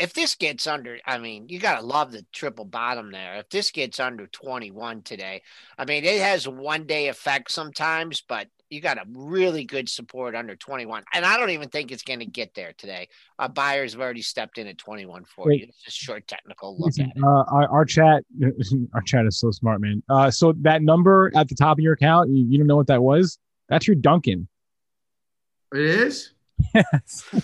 if this gets under, I mean, you gotta love the triple bottom there. If this gets under 21 today, I mean, it has one day effect sometimes, but you got a really good support under 21, and I don't even think it's going to get there today. Uh, buyers have already stepped in at 21 for Wait. you. It's a short technical look Listen, at it. uh, our, our chat, (laughs) our chat is so smart, man. Uh, so that number at the top of your account, you, you don't know what that was? That's your Dunkin'. It is. Yes. (laughs)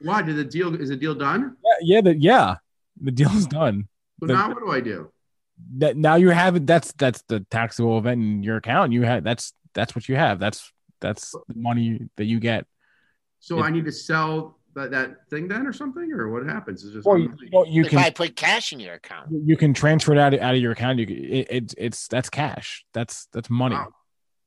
Why did the deal? Is the deal done? yeah, yeah, the, yeah. The deal's done. So The- now what do I do? That now you have it. That's that's the taxable event in your account. You have that's that's what you have. That's that's the money that you get. So Yeah. I need to sell that, that thing then, or something, or what happens? Is just Or you, you, know, you if can I put cash in your account, you can transfer it out of, out of your account. You can, it, it's it's that's cash. That's that's money. Wow.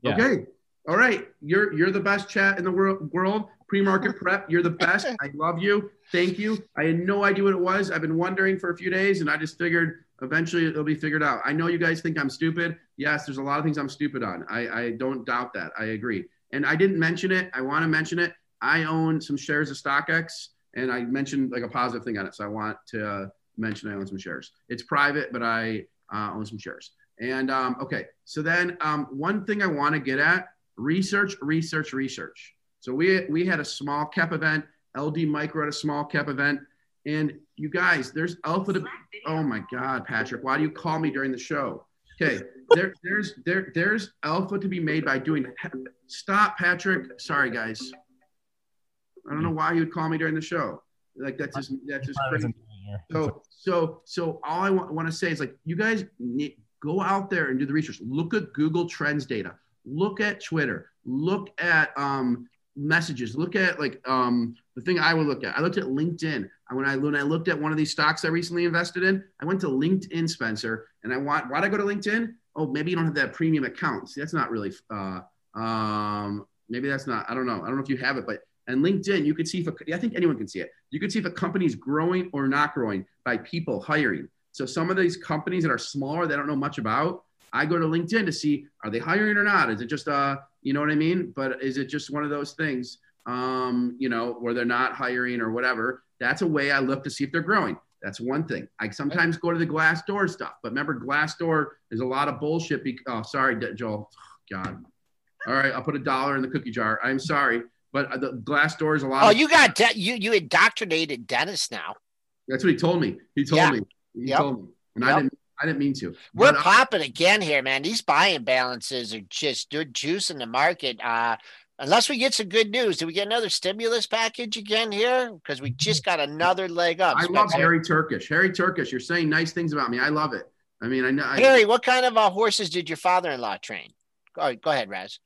Yeah. Okay. All right. You're you're the best chat in the world. World pre-market (laughs) prep. You're the best. I love you. Thank you. I had no idea what it was. I've been wondering for a few days, and I just figured eventually it'll be figured out. I know you guys think I'm stupid. Yes, there's a lot of things I'm stupid on. I, I don't doubt that. I agree. And I didn't mention it. I want to mention it. I own some shares of StockX, and I mentioned like a positive thing on it. So I want to uh, mention I own some shares. It's private, but I uh, own some shares. And um, okay, so then um, one thing I want to get at research, research, research. So we we had a small cap event. LD Micro had a small cap event, and you guys, there's alpha to. Oh my God, Patrick, why do you call me during the show? Okay, there there's there there's alpha to be made by doing. Stop, Patrick. Sorry, guys. I don't know why you would call me during the show. Like that's just that's just crazy. So, so, so all I want, want to say is like, you guys need, go out there and do the research. Look at Google Trends data. Look at Twitter. look at um, messages. Look at like um, the thing I would look at. I looked at LinkedIn. When I when I looked at one of these stocks I recently invested in, I went to LinkedIn, Spencer, and I want why'd I go to LinkedIn? Oh, maybe you don't have that premium account. See, that's not really. Uh, um, maybe that's not. I don't know. I don't know if you have it, but and LinkedIn, you could see if a, I think anyone can see it. You could see if a company is growing or not growing by people hiring. So some of these companies that are smaller, they don't know much about. I go to LinkedIn to see are they hiring or not. Is it just uh, you know what I mean? But is it just one of those things, um, you know, where they're not hiring or whatever? That's a way I look to see if they're growing. That's one thing. I sometimes go to the Glassdoor stuff, but remember, Glassdoor is a lot of bullshit. Be- oh, sorry, Joel. Oh, (sighs) God. All right, I'll put a dollar in the cookie jar. I'm sorry, but the Glassdoor is a lot. Oh, of- you got de- you you indoctrinated Dennis now. That's what he told me. He told Yeah. me. He Yep. told me, and I didn't. I didn't mean to. We're But, popping again here, man. These buying balances are just good juice in the market. Uh, unless we get some good news, do we get another stimulus package again here? Because we just got another leg up. I love Harry Turkish. Harry Turkish, you're saying nice things about me. I love it. I mean, I know. I, Harry, what kind of uh, horses did your father-in-law train? Right, go ahead, Raz.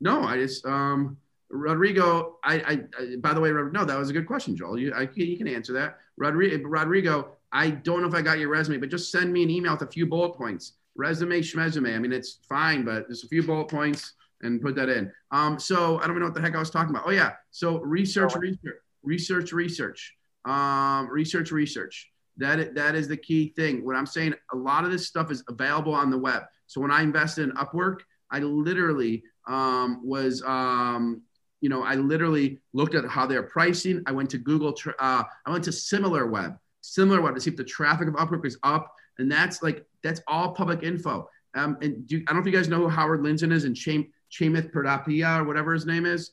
No, I just um Rodrigo. I, I, I by the way, no, that was a good question, Joel. You, I, you can answer that. Rodrigo, Rodrigo. I don't know if I got your resume, but just send me an email with a few bullet points. Resume, schmesume. I mean, it's fine, but just a few bullet points and put that in. Um, so I don't even know what the heck I was talking about. Oh yeah, so research, research, research, research, um, research, research. That that is the key thing. What I'm saying, a lot of this stuff is available on the web. So when I invested in Upwork, I literally um, was, um, you know, I literally looked at how they're pricing. I went to Google. Uh, I went to Similar Web, Similar Web to see if the traffic of Upwork is up, and that's like that's all public info. Um, and do, I don't know if you guys know who Howard Lindzon is and Cham- Chamath Pradapia or whatever his name is.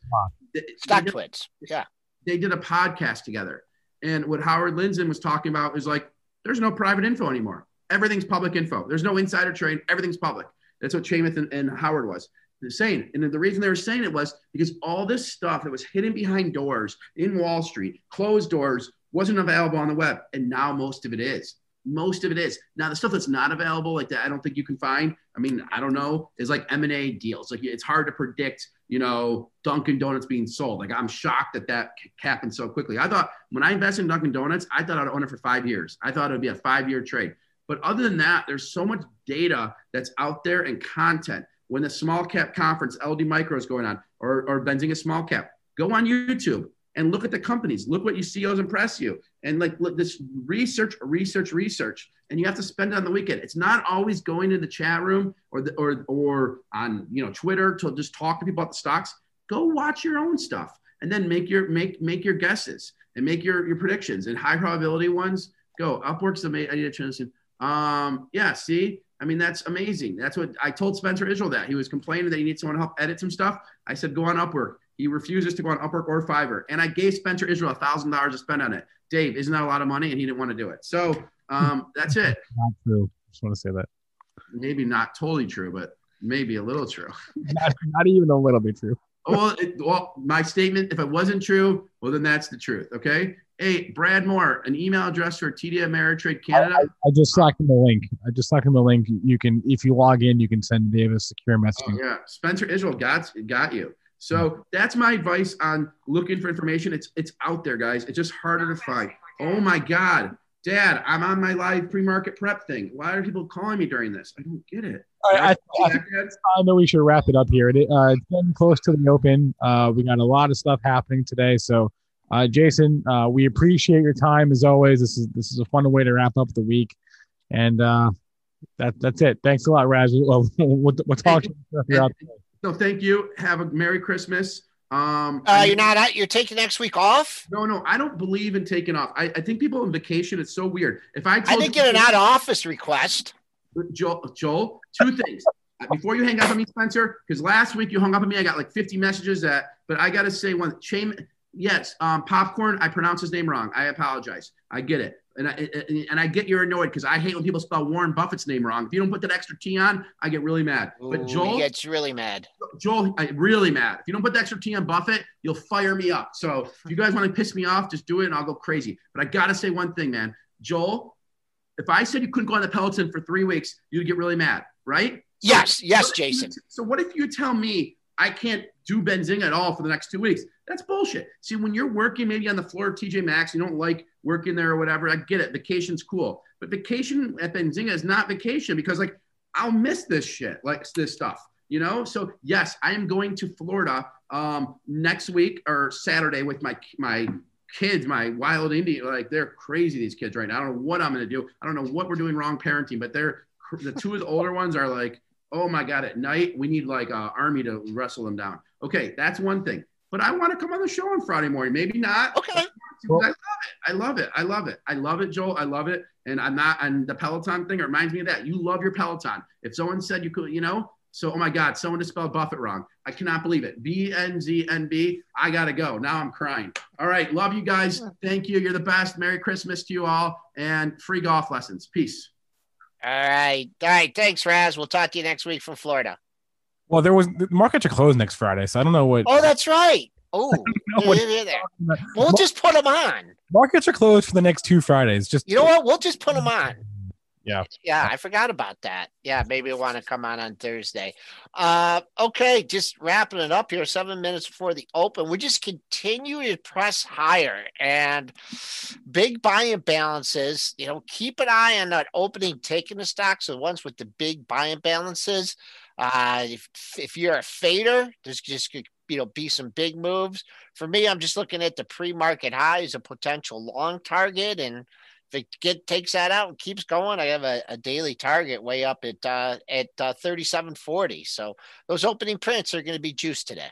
They- Stock they- twits. Yeah. they did a podcast together. And what Howard Lindzon was talking about is like, there's no private info anymore. Everything's public info. There's no insider trade. Everything's public. That's what Chamath and, and Howard was saying. And the reason they were saying it was because all this stuff that was hidden behind doors in Wall Street, closed doors, wasn't available on the web. And now most of it is. Most of it is. Now the stuff that's not available, like that, I don't think you can find. I mean, I don't know, is like M and A deals. Like it's hard to predict. You know, Dunkin' Donuts being sold. Like I'm shocked that that happened so quickly. I thought when I invested in Dunkin' Donuts, I thought I'd own it for five years. I thought it would be a five year trade. But other than that, there's so much data that's out there and content. When the small cap conference, LD Micro is going on, or, or Benzinga Small Cap, go on YouTube and look at the companies. Look what you CEOs impress you. And like look, this research, research, research. And you have to spend it on the weekend. It's not always going in the chat room or the, or or on you know Twitter to just talk to people about the stocks. Go watch your own stuff and then make your make make your guesses and make your your predictions and high probability ones. Go Upwork's amazing. I need to transition. Um, yeah, see, I mean, that's amazing. That's what I told Spencer Israel that he was complaining that he needs someone to help edit some stuff. I said, go on Upwork. He refuses to go on Upwork or Fiverr. And I gave Spencer Israel a thousand dollars to spend on it. Dave, isn't that a lot of money? And he didn't want to do it. So um, (laughs) that's it. Not true. Just want to say that. Maybe not totally true, but maybe a little true. (laughs) Not, not even a little bit true. (laughs) well, it, well, my statement, if it wasn't true, well, then that's the truth. Okay. Hey, Brad Moore, an email address for TD Ameritrade Canada. I just slacked him the link. I just slacked him the link. You can, if you log in, you can send Dave a secure Oh, messaging. yeah. Spencer Israel got, got you. So that's my advice on looking for information. It's it's out there, guys. It's just harder to find. Oh my God. Dad, I'm on my live pre-market prep thing. Why are people calling me during this? I don't get it. Right, I, I it's time we should wrap it up here. It, uh, it's getting close to the open. Uh, we got a lot of stuff happening today. So, uh, Jason, uh, we appreciate your time as always. This is this is a fun way to wrap up the week, and uh, that that's it. Thanks a lot, Raz. We'll, we'll, we'll talk to you throughout the day. So thank you. Have a Merry Christmas. Um, Uh, I- you're not out. You're taking next week off. No, no, I don't believe in taking off. I, I think people on vacation, it's so weird. If I I told did you- get an out of office request. Joel, Joel, two things. Before you hang up on me, Spencer, because last week you hung up on me, I got like 50 messages that, but I got to say one, Shame, yes, um, popcorn, I pronounce his name wrong. I apologize. I get it. And I, and I get you're annoyed because I hate when people spell Warren Buffett's name wrong. If you don't put that extra T on, I get really mad. But Joel, gets really mad. Joel, I really mad. If you don't put the extra T on Buffett, you'll fire me up. So if you guys want to piss me off, just do it and I'll go crazy. But I gotta say one thing, man. Joel, if I said you couldn't go on the Peloton for three weeks, you'd get really mad, right? Yes, yes, What if you- Jason. so what if you tell me I can't do Benzinga at all for the next two weeks. That's bullshit. See, when you're working maybe on the floor of TJ Maxx, you don't like working there or whatever. I get it. Vacation's cool. But vacation at Benzinga is not vacation because like I'll miss this shit, like this stuff, you know? So yes, I am going to Florida um, next week or Saturday with my my kids, my wild Indian, like they're crazy. These kids right now. I don't know what I'm going to do. I don't know what we're doing wrong parenting, but they're the two of the older ones are like, oh my god, at night we need like a army to wrestle them down. Okay, that's one thing. But I want to come on the show on Friday morning. Maybe not. Okay. I love it. I love it. I love it. I love it, Joel. I love it. And I'm not. And the Peloton thing reminds me of that. You love your Peloton. If someone said you could, you know, so, oh my God, someone just spelled Buffett wrong. I cannot believe it. B N Z N B. I got to go. Now I'm crying. All right. Love you guys. Thank you. You're the best. Merry Christmas to you all and free golf lessons. Peace. All right. All right. Thanks, Raz. We'll talk to you next week from Florida. Well, there was the markets are closed next Friday, so I don't know what. Oh, that's right. Oh, (laughs) we'll just put them on. Markets are closed for the next two Fridays. Just you know what? We'll just put them on. Yeah. Yeah, I forgot about that. Yeah, maybe I want to come on on Thursday. Uh, okay, just wrapping it up here, seven minutes before the open. We just continue to press higher and big buying balances. You know, keep an eye on that opening taking the stocks, the ones with the big buying balances. Uh, if, if you're a fader, there's just you know be some big moves. For me, I'm just looking at the pre-market high as a potential long target and if it get takes that out and keeps going, I have a, a daily target way up at uh, at uh, 37.40. So those opening prints are going to be juiced today.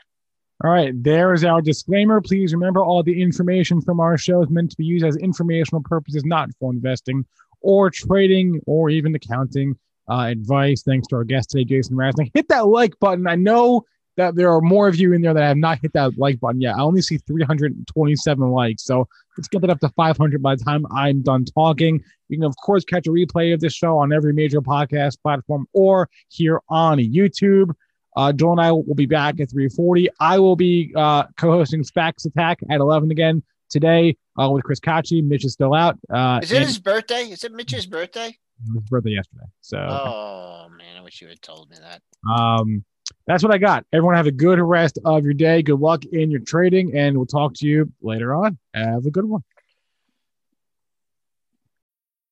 All right, there is our disclaimer. Please remember all the information from our show is meant to be used as informational purposes, not for investing or trading or even accounting uh, advice. Thanks to our guest today, Jason Raznick. Hit that like button. I know that there are more of you in there that have not hit that like button yet. I only see 327 likes. So let's get that up to 500 by the time I'm done talking. You can, of course, catch a replay of this show on every major podcast platform or here on YouTube. Uh, Joel and I will be back at 340. I will be uh, co-hosting SPACs Attack at 11 again today uh, with Chris Katje. Mitch is still out. Uh, is it his birthday? Is it Mitch's birthday? It was his birthday yesterday. So. Oh man, I wish you had told me that. Um, that's what I got. Everyone have a good rest of your day. Good luck in your trading, and we'll talk to you later on. Have a good one.